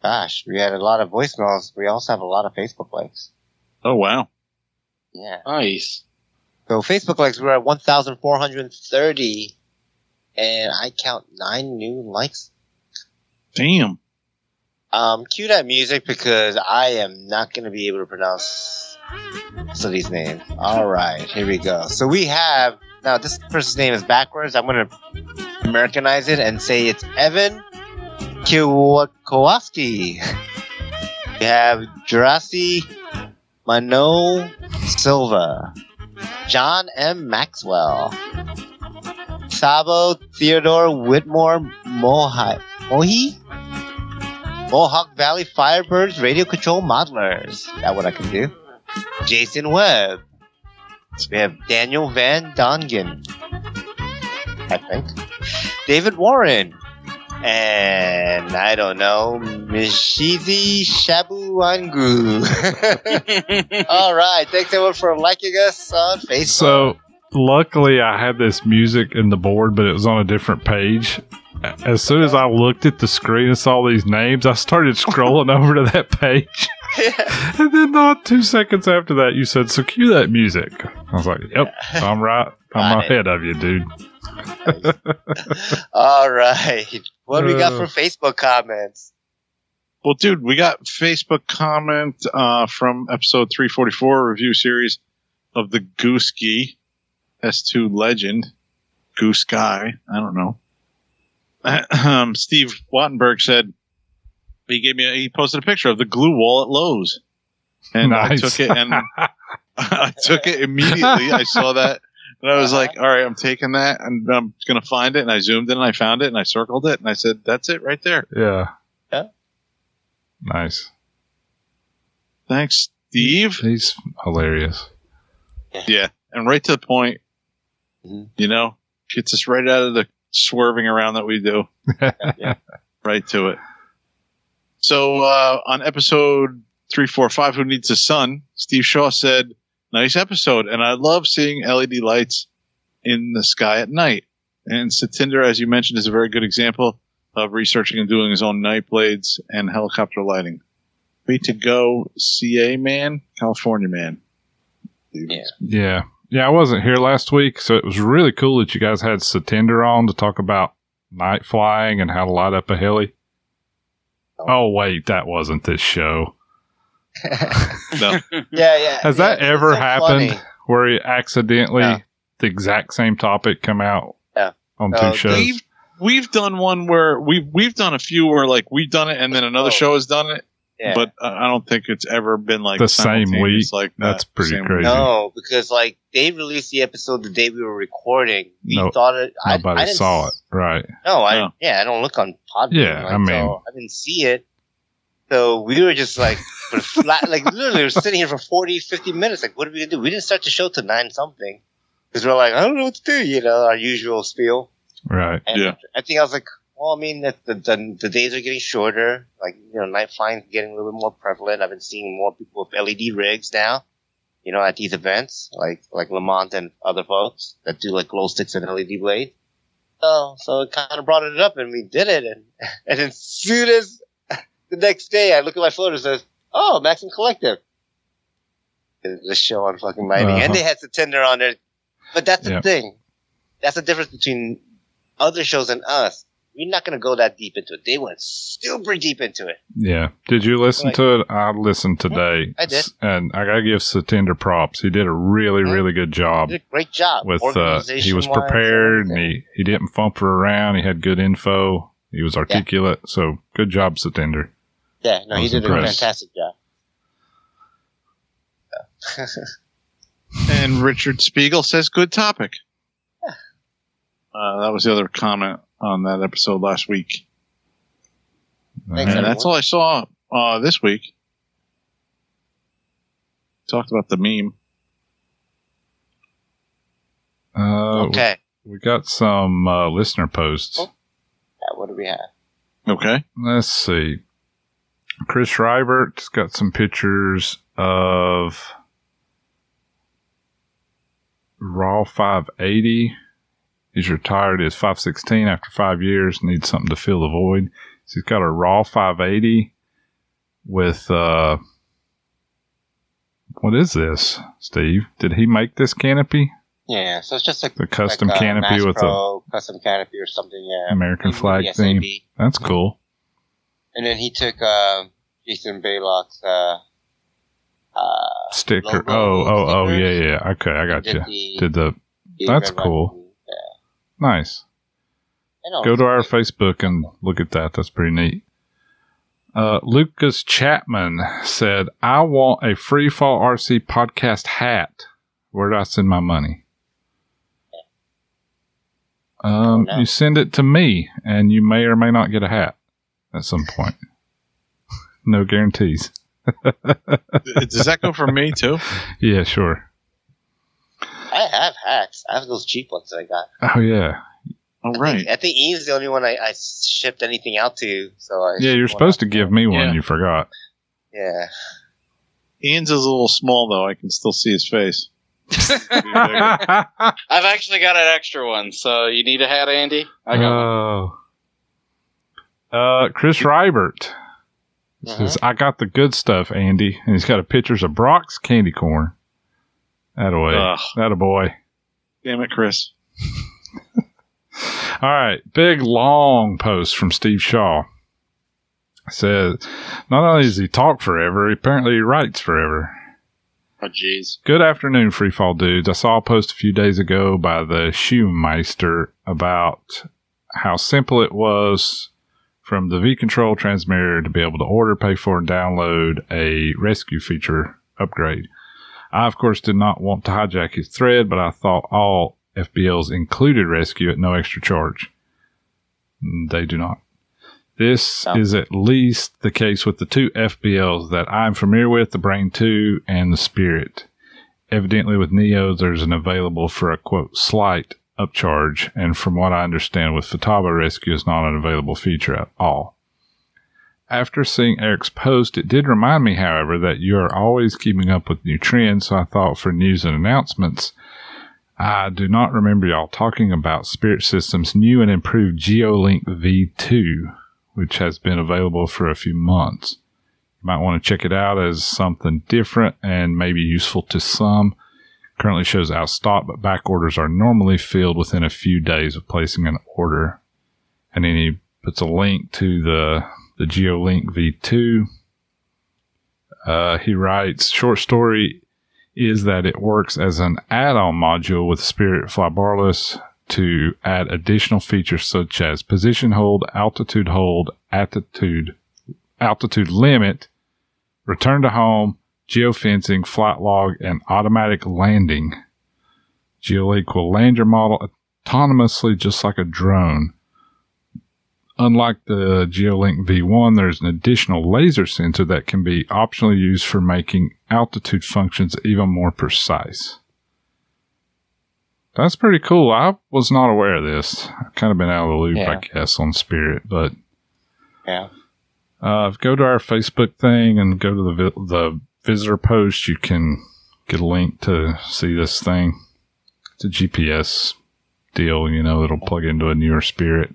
gosh, we had a lot of voicemails. We also have a lot of Facebook likes. Oh wow. Yeah. Nice. So Facebook likes we're at 1,430, and I count nine new likes. Damn. Um, cue that music because I am not going to be able to pronounce of these names. All right, here we go. So we have now this person's name is backwards. I'm to Americanize it and say it's Evan Kowalski. We have Jurasi Mano Silva, John M. Maxwell, Sabo Theodore Whitmore Mohi. Mohi? Mohawk Valley Firebirds Radio Control Modelers. That what I can do. Jason Webb. We have Daniel Van Dongen. I think. David Warren. And I don't know, Mishizi Shabuangu. All right. Thanks everyone for liking us on Facebook. So, luckily, I had this music in the board, but it was on a different page. As soon as I looked at the screen and saw these names, I started scrolling over to that page. and then, not two seconds after that, you said, So cue that music. I was like, Yep, I'm right. I'm Got it. ahead of you, dude. All right. What do we got Uh. for Facebook comments? Well, dude, we got Facebook comment uh, from episode 344 review series of the Goosky S2 Legend. Goose Guy. I don't know. Um, Steve Wattenberg said he gave me a, he posted a picture of the glue wall at Lowe's. And Nice. I took it and I took it immediately. I saw that and I was like, all right, I'm taking that and I'm going to find it. And I zoomed in and I found it and I circled it and I said, that's it right there. Yeah. Yeah. Nice. Thanks, Steve. He's hilarious. Yeah, and right to the point. Mhm. You know, gets us right out of the swerving around that we do. yeah. Right to it. So uh, on episode three, four, five, who needs a sun? Steve Shaw said, "Nice episode, and I love seeing LED lights in the sky at night." And Satinder, as you mentioned, is a very good example of researching and doing his own night blades and helicopter lighting. be to go CA man, California man. Yeah. Yeah. Yeah, I wasn't here last week, so it was really cool that you guys had Satinder on to talk about night flying and how to light up a heli. Oh, wait, that wasn't this show. No. Yeah, yeah. Has yeah, that ever so happened funny. where you accidentally No. the exact same topic come out No. on No, two uh, shows? We've we've done one where we've we've done a few where like we've done it and then another Oh. show has done it, Yeah. but I don't think it's ever been like The same simultaneous week? Like That's pretty same crazy. No, because like they released the episode the day we were recording. We No, thought it. I, Nobody I didn't saw it, right? No, I No. yeah, I don't look on Podbean. Yeah, right? I mean- so I didn't see it. So we were just like, for flat, like literally, we were sitting here for 40, 50 minutes. Like, what are we gonna do? We didn't start the show till nine something because we're like, I don't know what to do. You know, our usual spiel. Right. And Yeah. I think I was like, well, I mean, the, the the the days are getting shorter. Like, you know, night flying is getting a little bit more prevalent. I've been seeing more people with LED rigs now. You know, at these events, like like Lamont and other folks that do like glow sticks and LED blades. So, so it kind of brought it up, and we did it. And and as soon as the next day, I look at my phone and says, "Oh, Maxim Collective." The show on fucking mining, Uh-huh. and they had Satinder on there. But that's the Yep. thing. That's the difference between other shows and us. We're not going to go that deep into it. They went super deep into it. Yeah. Did you listen Like- to it? I listened today. I did. And I gotta give Satinder props. He did a really, Mhm. really good job They did a great job with uh he was prepared and he, he didn't fumper around. He had good info. He was articulate. So good job, Satinder. Yeah, no, he was did a fantastic job. And Richard Spiegel says, "Good topic." Uh, that was the other comment on that episode last week. Thanks, And that's all I saw uh, this week. Talked about the meme. Uh, okay. we got some uh, listener posts. Oh. Yeah, what do we have? Okay. Let's see. Chris Schreibert's got some pictures of Raw 580. He's retired as 516 after five years, needs something to fill the void. So he's got a Raw 580 with, uh, what is this, Steve? Did he make this canopy? Yeah, so it's just a The custom like a canopy with a Pro custom canopy or something. Yeah, American flag theme. That's cool. And then he took uh, Jason Baylock's uh, uh, Sticker. Oh, oh, oh, yeah, yeah. Okay, I got did you. the- Did the the That's cool. Movie. Yeah. nice. Go to our. Facebook and look at that. That's pretty neat. Uh, Lucas Chapman said, I want a Free Fall RC podcast hat. Where do I send my money? Um, no. you send it to me and you may or may not get a hat at some point. no guarantees. Does that go for me too? Yeah, sure. I have hats. I have those cheap ones that I got. Oh, yeah. All I right. think, I think Ian's the only one I, I shipped anything out to. So I Yeah, you're supposed to give me one. Yeah. You forgot. Yeah. Ian's is a little small though. I can still see his face. I've actually got an extra one, so you need a hat, Andy? I got one. Oh. Uh, Chris Rybert says, I got the good stuff, Andy. And he's got a pictures of Brach's candy corn. That away. Ugh. That a boy. Damn it, Chris. All right. Big long post from Steve Shaw. Says, not only does he talk forever, apparently he writes forever. Oh, jeez. Good afternoon, Freefall dudes. I saw a post a few days ago by the Shoemeister about how simple it was from the V Control transmitter to be able to order, pay for, and download a rescue feature upgrade. I, of course, did not want to hijack his thread, but I thought all FBLs included rescue at no extra charge. They do not. This No. is at least the case with the two FBLs that I'm familiar with, the Brain 2 and the Spirit. Evidently, with Neo, there's an available for a quote slight upcharge, and from what I understand, with Futaba Rescue is not an available feature at all. After seeing Eric's post, it did remind me, however, that you are always keeping up with new trends, so I thought for news and announcements, I do not remember y'all talking about Spirit System's new and improved GeoLink V2, which has been available for a few months. You Might want to check it out as something different and maybe useful to some. Currently shows out of stock, but back orders are normally filled within a few days of placing an order. And then he puts a link to the the GeoLink V2. Uh, he writes, short story is that it works as an add-on module with Spirit Flybarless to add additional features such as position hold, altitude hold, altitude altitude limit, return to home, geofencing, flight log, and automatic landing. GeoLink will land your model autonomously just like a drone. Unlike the GeoLink V1, there's an additional laser sensor that can be optionally used for making altitude functions even more precise. That's pretty cool. I was not aware of this. I've kind of been out of the loop, Yeah. I guess, on Spirit, but Yeah. uh, go to our Facebook thing and go to the vi- the visitor post. You can get a link to see this thing. It's a GPS deal, you know. It'll plug into a newer Spirit,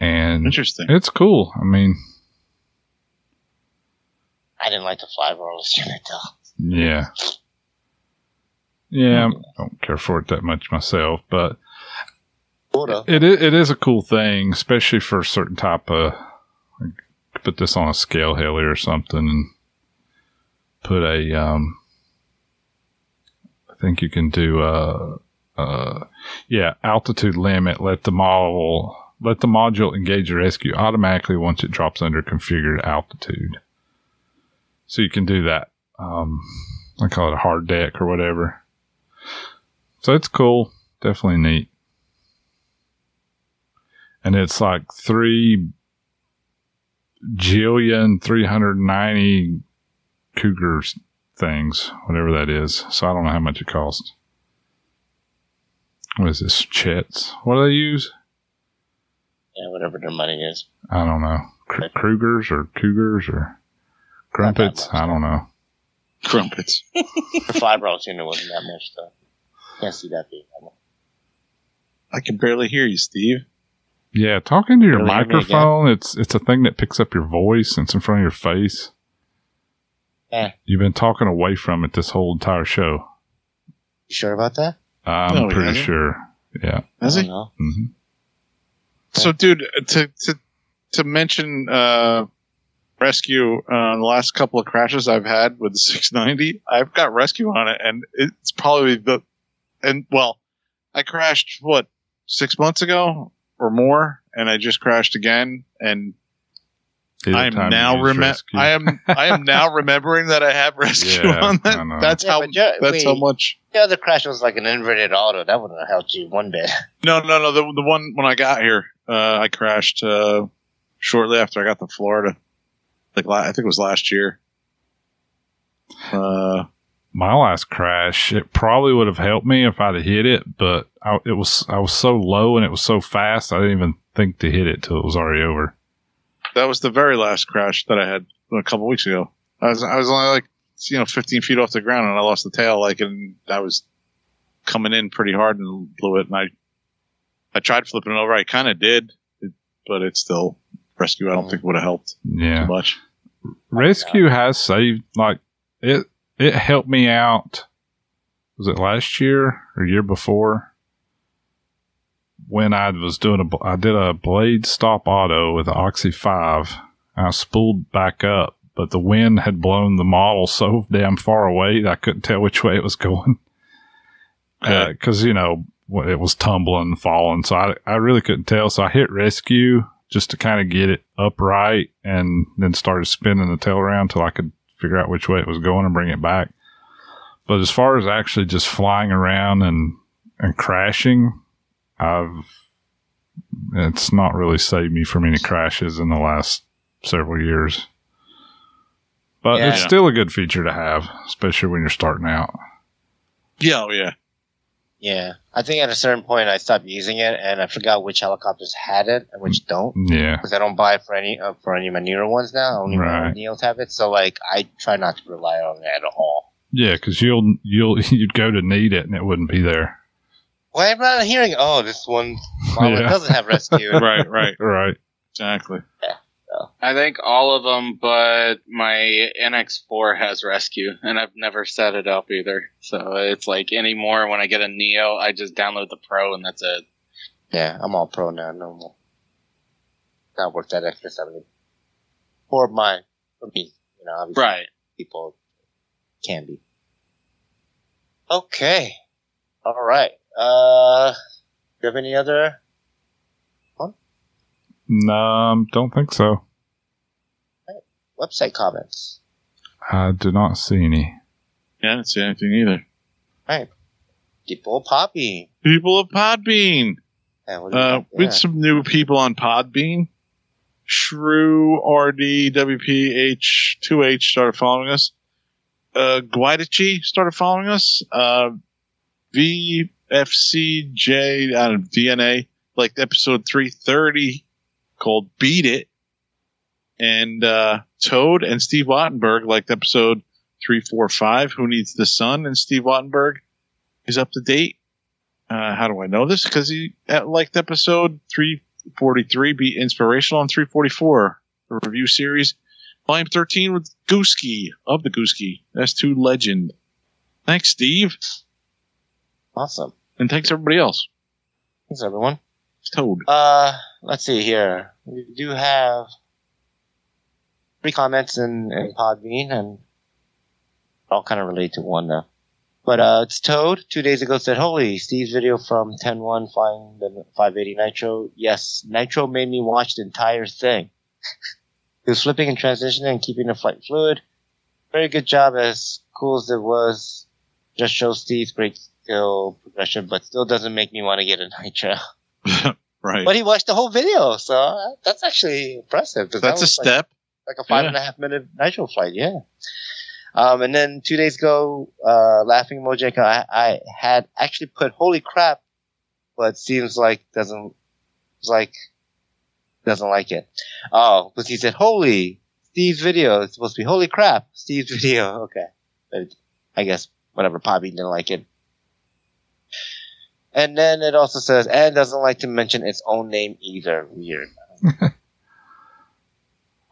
and Interesting. it's cool. I mean, I didn't like the fly rollers unit though. yeah, yeah. I don't care for it that much myself, but Cool though. It is, it is a cool thing, especially for a certain type of. like, Put this on a scale heli or something, and put a. Um, I think you can do a, uh, yeah, altitude limit. Let the model let the module engage rescue automatically once it drops under configured altitude. So you can do that. Um, I call it a hard deck or whatever. So it's cool, definitely neat and it's like three jillion 390 cougars things whatever that is so i don't know how much it costs what is this chets what do they use Yeah, whatever their money is. i don't know Kr- krugers or cougars or crumpets i don't know Crumpets. The fly rollers unit wasn't that much though. Can't see that being that much. I can barely hear you, Steve. yeah talking to your Can you hear me again? microphone it's it's a thing that picks up your voice and it's in front of your face Eh. you've been talking away from it this whole entire show You sure about that? i'm No, pretty sure yeah Has I he? don't know. hmm So, dude, to to to mention uh, rescue uh, the last couple of crashes I've had with the 690, I've got rescue on it, and it's probably the and well, I crashed what six months ago or more, and I just crashed again, and I am now remem- I am I am now remembering that I have rescue Yeah, on that. That's Yeah, how but Joe- that's how much. The other crash was like an inverted auto. That wouldn't have helped you one bit. No, no, no. The the one when I got here, uh, I crashed uh, shortly after I got to Florida. Like I think it was last year. Uh, my last crash, it probably would have helped me if I'd have hit it, but I, it was I was so low and it was so fast, I didn't even think to hit it till it was already over. that was the very last crash that I had a couple weeks ago. I was I was only like you know 15 feet off the ground and I lost the tail like and I was coming in pretty hard and blew it and I I tried flipping it over. I kind of did, but it's still rescue. I don't think would have helped Yeah, too much. rescue has saved like it. It helped me out. Was it last year or year before? When I was doing a, I did a blade stop auto with the Oxy Five. I spooled back up, but the wind had blown the model so damn far away that I couldn't tell which way it was going. Okay. Because uh, you know wh- it was tumbling, and falling, so I I really couldn't tell. So I hit rescue just to kind of get it upright, and then started spinning the tail around till I could figure out which way it was going and bring it back. But as far as actually just flying around and and crashing, I've it's not really saved me from any crashes in the last several years. But it's Yeah. still a good feature to have, especially when you're starting out. Yeah, oh yeah. Yeah, I think at a certain point I stopped using it, and I forgot which helicopters had it and which don't. Yeah. Because I don't buy it for any uh, for any of my newer ones now. Only my Right. old Neos have it, so like I try not to rely on it at all. Yeah, because you'll you'll you'd go to need it and it wouldn't be there. Why am I not hearing? Oh, this one Yeah. doesn't have rescue. Right, right, Right. exactly. I think all of them, but my NX4 has rescue, and I've never set it up either. So it's like anymore when I get a Neo, I just download the Pro, and that's it. Yeah, I'm all pro now. No more. Not worth that extra seventy. For my, for me, you know, obviously Right. people can be. Okay. All right. Uh, do you have any other? Um, don't think so. website comments. I do not see any. Yeah, I didn't see anything either. Right. People of Podbean. People of Podbean. Yeah, what do you Uh, think? we Yeah. had some new people on Podbean. Shrew RD WPH 2H started following us. Uh, Guidachi started following us. Uh, VFCJ out of DNA, like episode 330 called Beat It. And uh, Toad and Steve Wattenberg liked episode 345, Who Needs the Sun? And Steve Wattenberg is up to date. Uh, how do I know this? Because he liked episode 343, Be Inspirational, and 344, the review series, volume 13 with Goosky of the Goosky. S2 Legend. Thanks, Steve. Awesome. And thanks, everybody else. Thanks, everyone. Toad. Uh, let's see here. We do have three comments in, in Podbean, and all kind of relate to one now. But uh, it's Toad. Two days ago said, "Holy, Steve's video from 10-1 flying the 580 Nitro. Yes, Nitro made me watch the entire thing. he was flipping and transitioning and keeping the flight fluid. Very good job. As cool as it was, just shows Steve's great skill progression, but still doesn't make me want to get a Nitro." Right. But he watched the whole video, so uh, that's actually impressive. 'cause that That's a was like- step. like a five Yeah. and a half minute nitro flight, yeah. Um, and then two days ago, uh, laughing Mojica, I, I had actually put holy crap, but seems like doesn't, like, doesn't like it. Oh, because he said holy, Steve's video, it's supposed to be holy crap, Steve's video, okay. But I guess whatever, Poppy didn't like it. And then it also says, and doesn't like to mention its own name either. Weird.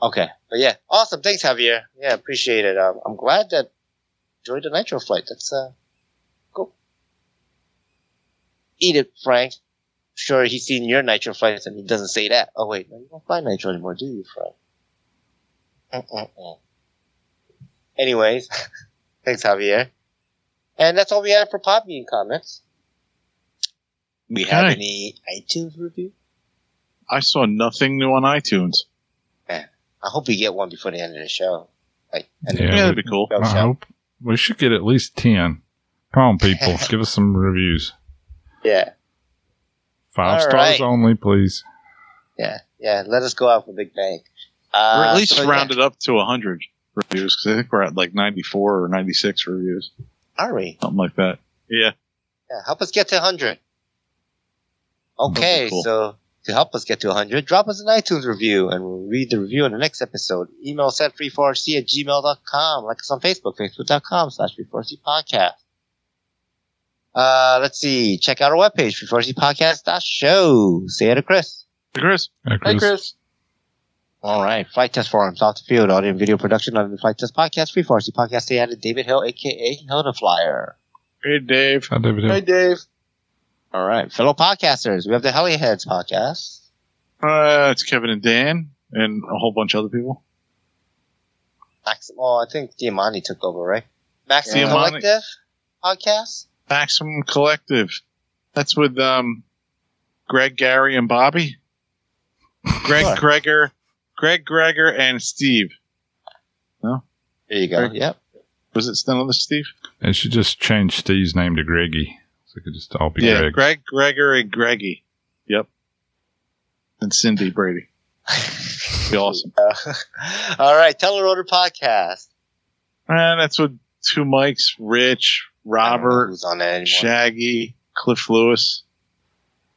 Okay, but yeah, awesome. Thanks, Javier. Yeah, appreciate it. Um, I'm glad that enjoyed the nitro flight. That's uh, cool. Eat it, Frank. Sure, he's seen your nitro flights and he doesn't say that. Oh wait, no, you don't fly nitro anymore, do you, Frank? Mm-mm-mm. Anyways, thanks, Javier. And that's all we had for Podbean comments. We have Okay. any iTunes review? I saw nothing new on iTunes. Man, I hope we get one before the end of the show. Like, Yeah, Yeah, that'd be cool. I show. hope we should get at least 10. Come on, people. Give us some reviews. Yeah. Five All stars right. only, please. Yeah, yeah. Let us go out with a big bang. Uh, or at least so, yeah. round it up to 100 reviews, because I think we're at like 94 or 96 reviews. Are we? Something like that. Yeah. Yeah, help us get to 100. Okay, cool. so to help us get to 100, drop us an iTunes review and we'll read the review in the next episode. Email set34rc at gmail.com. Like us on Facebook, facebook.com slash 34rc podcast. Uh, let's see. Check out our webpage, 34rcpodcast.show. Say it to Chris. Hey, Chris. Hey, Chris. All right. Flight Test Forums, off the field, audio and video production of the Flight Test Podcast, Free Force, podcast stay added David Hill, aka Hill the Flyer. Hey, Dave. Hi, David. Hill. Dave. All right. Fellow podcasters, we have the Heliheads podcast. Uh, it's Kevin and Dan and a whole bunch of other people. Maxim, oh, I think Diamante took over, right? Maxim Diamante. Collective podcast? Maximum Collective. That's with um, Greg, Gary, and Bobby. Greg, Sure. Gregor, Greg, Gregor, and Steve. No. There you go. Greg. Yep. Was it still on the Steve? They should just change Steve's name to Greggy. So it could just all be yeah, Greg. Greg, Gregor, and Greggy. Yep. And Cindy Brady. Be awesome. Uh, all right. Telerotor podcast. And that's with two mics, Rich, I Robert, Who's on that anymore? Shaggy, Cliff Lewis,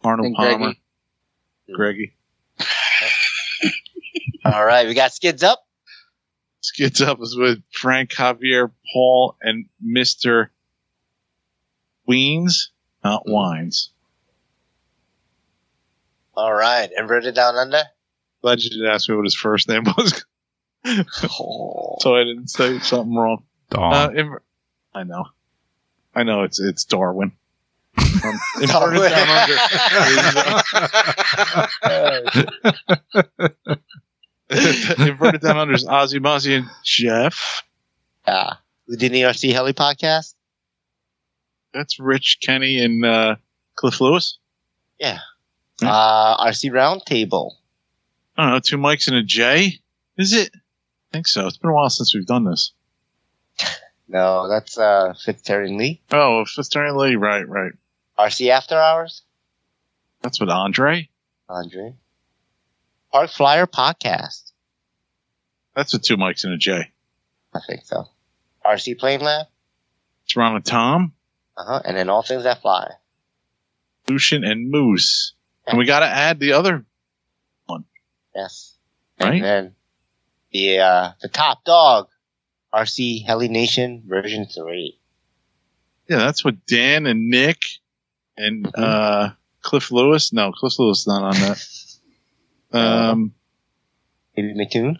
Arnold And Palmer, Greggy. All right. We got Skids Up. Skids Up is with Frank, Javier, Paul, and Mr. Weens, not Wines. All right. Inverted Down Under. Glad you didn't ask me what his first name was. so I didn't say something wrong. Dawn. Uh, in- I know. I know it's it's Darwin. Um, inverted down under. inverted down under is Ozzy Mozzie and Jeff. Yeah. We did the ERC Heli podcast. That's Rich, Kenny, and uh, Cliff Lewis. Yeah. Hmm. Uh, RC Roundtable. I don't know, two mics and a J. Is it? I think so. It's been a while since we've done this. No, that's uh, Fitzterry and Lee. Oh, Fitzgerald Lee. Right, right. RC After Hours. That's with Andre. Andre. Park Flyer podcast. That's with two mics and a J. I think so. RC Plane Lab. It's Ron and Tom, Uh huh. And then All Things That Fly. Lucian, and Moose. And we got to add the other. One. Yes. Right. And then the uh, the top dog, RC Heli Nation version three. Yeah, that's with Dan and Nick and uh, Cliff Lewis. No, Cliff Lewis is not on that. Um, Maybe Mattoon.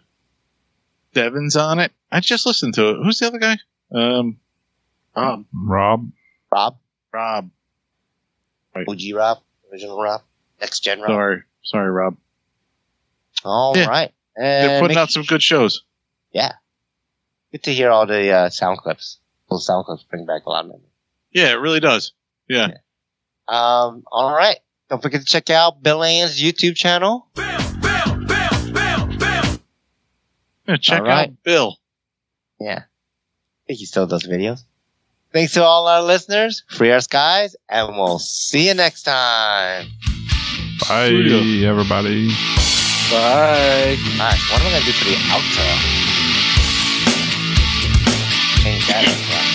Devin's on it. I just listened to it. Who's the other guy? Um, Rob. Rob. Rob. Rob. OG Rob. Original Rob. Next Gen Rob. Sorry, sorry, Rob. All Yeah. right. They're putting out some good shows. Yeah. Good to hear all the uh, sound clips. Those sound clips bring back a lot of memories. Yeah, it really does. Yeah. Um, all right. Don't forget to check out Bill Ann's YouTube channel. Bill, Bill, Bill, Bill, Yeah, check All right. out Bill. Yeah. I think he still does videos. Thanks to all our listeners, free our skies, and we'll see you next time. Bye, everybody. Bye. Alright, what am I gonna do for the outro? Change that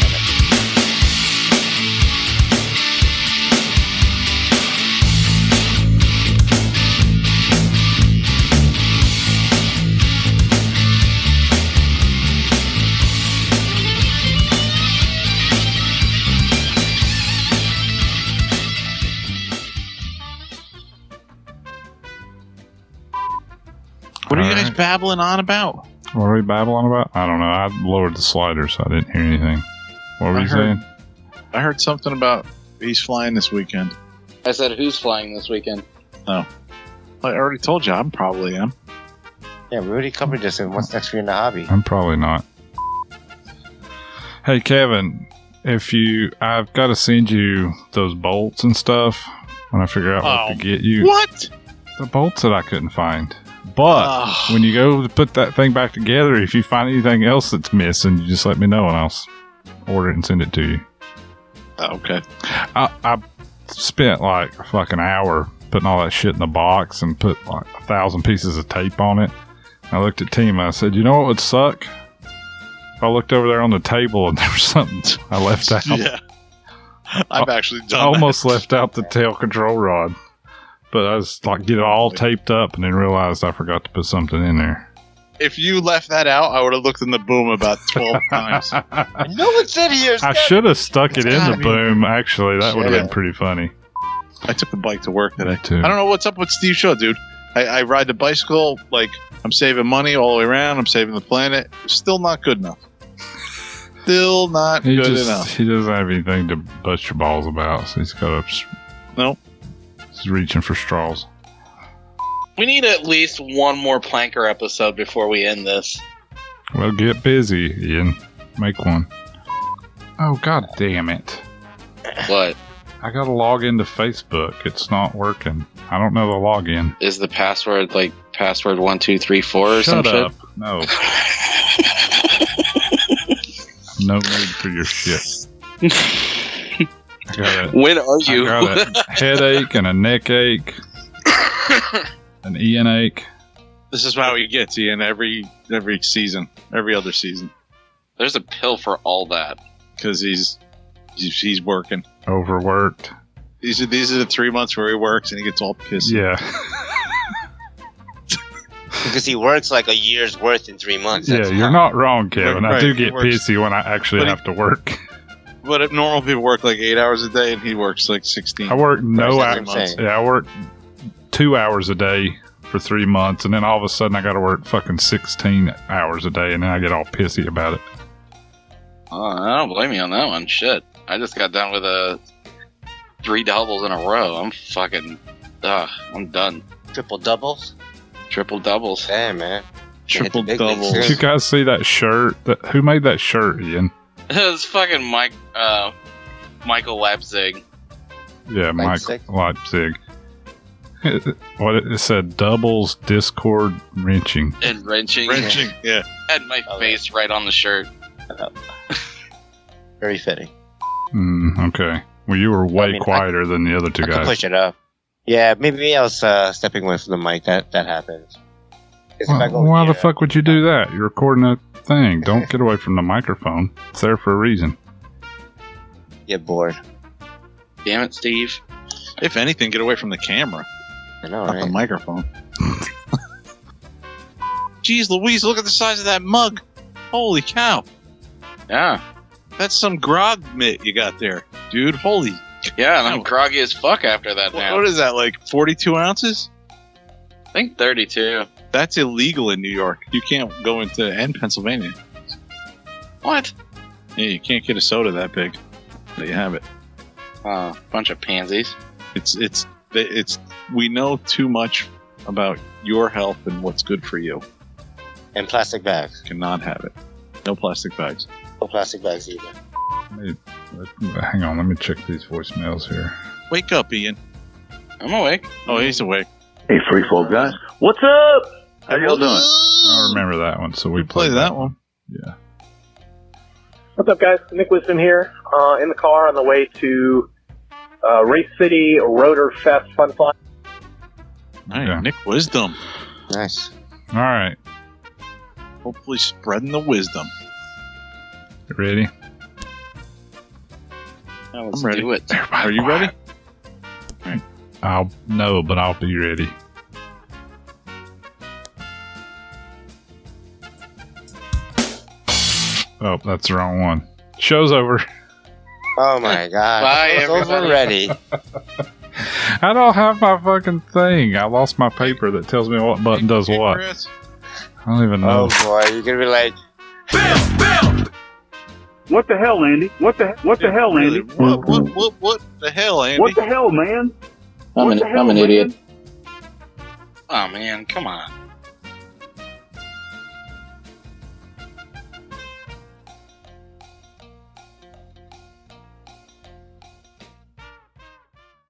babbling on about? What are we babbling about? I don't know. I lowered the slider, so I didn't hear anything. What were I you heard- saying? I heard something about he's flying this weekend. I said, who's flying this weekend? Oh. I already told you I'm probably am. Yeah, we already covered this in What's Next for You in the Hobby. I'm probably not. Hey, Kevin, if you, I've got to send you those bolts and stuff when I figure out what Oh, to get you. What? The bolts that I couldn't find. But Ah. when you go to put that thing back together, if you find anything else that's missing, you just let me know and I'll order it and send it to you. Okay. I, I spent like a fucking hour putting all that shit in the box and put like a thousand pieces of tape on it. I looked at Team. I said, "You know what would suck? If I looked over there on the table and there was something I left out. Yeah. I've actually I almost that. left out the tail control rod, but I was like, get it all taped up, and then realized I forgot to put something in there. If you left that out, I would have looked in the boom about 12 times. I know it's in here. I should have stuck it in the boom. Actually, that would have been pretty funny. I took the bike to work today. Too. I don't know what's up with Steve Shaw, dude. I, I ride the bicycle, like, I'm saving money all the way around. I'm saving the planet. Still not good enough. Still not He good just enough. he doesn't have anything to bust your balls about, so he's got to. Nope. He's reaching for straws. We need at least one more Planker episode before we end this. Well, get busy, Ian. Make one. Oh god damn it! What I gotta log into Facebook. It's not working. I don't know the login. is the password? Like password one two three four or Shut some up. No, no need for your shit. I got a, When are you? I you? got a headache and a neck ache, an Ian ache. This is how he gets Ian every every season, every other season, There's a pill for all that. because he's, he's he's working. Overworked. These are these are the three months where he works and he gets all pissed. Yeah. Because he works like a year's worth in three months. Yeah, That's you're fine. not wrong, Kevin. I Right, do he get works. pissy when I actually But he- have to work. But normal people work like eight hours a day, and he works like sixteen. I work no hours. I'm. Yeah, I work two hours a day for three months, and then all of a sudden I got to work fucking 16 hours a day, and then I get all pissy about it. Oh, I don't blame you on that one. Shit. I just got done with a three doubles in a row. I'm fucking. Ugh, I'm done. Triple doubles. Triple doubles. Damn, man. You hit the Triple doubles. Did you guys see that shirt? That, who made that shirt, Ian? it was fucking Mike, uh, Michael Leipzig. Yeah, Mike Leipzig? Leipzig. It- what it, it said doubles discord wrenching. and wrenching. Wrenching. Yeah. Had my Oh, face right on the shirt. Very fitting. Mm, okay. Well, you were way I mean, I- quieter than the other two I could guys. push it up. Yeah, maybe I was uh, stepping away from the mic. That that happens. 'Cause if I Why, go the fuck would you do that? You're recording a thing. Don't get away from the microphone. It's there for a reason. Get bored. Damn it, Steve. If anything, get away from the camera, I know, not the microphone. Jeez Louise, look at the size of that mug. Holy cow. Yeah. That's some grog mitt you got there, dude. Holy. Yeah, and I'm groggy as fuck after that What, now. what is that, like 42 ounces? I think 32. That's illegal in New York. You can't go into, and Pennsylvania. What? Yeah, you can't get a soda that big. There you have it. Oh, bunch of pansies. It's, it's, it's, we know too much about your health and what's good for you. And plastic bags. Cannot have it. No plastic bags. No plastic bags either. Let me- let- hang on, let me check these voicemails here. Wake up, Ian. I'm awake. Oh, he's awake. Hey, free fall guys. What's up? How y'all doing? I remember that one, so we Play that one. Yeah. What's up, guys? Nick Wisdom here, uh, in the car on the way to uh, Race City Rotor Fest Fun Fly. Nice. Yeah. Nick Wisdom. Nice. All right. Hopefully spreading the wisdom. You ready? Now let's I'm ready. do it. Are you ready? I'll no, but I'll be ready. Oh, that's the wrong one. Show's over. Oh my god. Bye, It's over everybody. already. I don't have my fucking thing. I lost my paper that tells me what button does Hey, what. Chris. I don't even know. Oh boy, you're gonna be like, What the hell, Andy? What the what the hell, Andy? What, what, what, what the hell, Andy? What the hell, man? I'm what an, hell, I'm an man? idiot. Oh man, come on.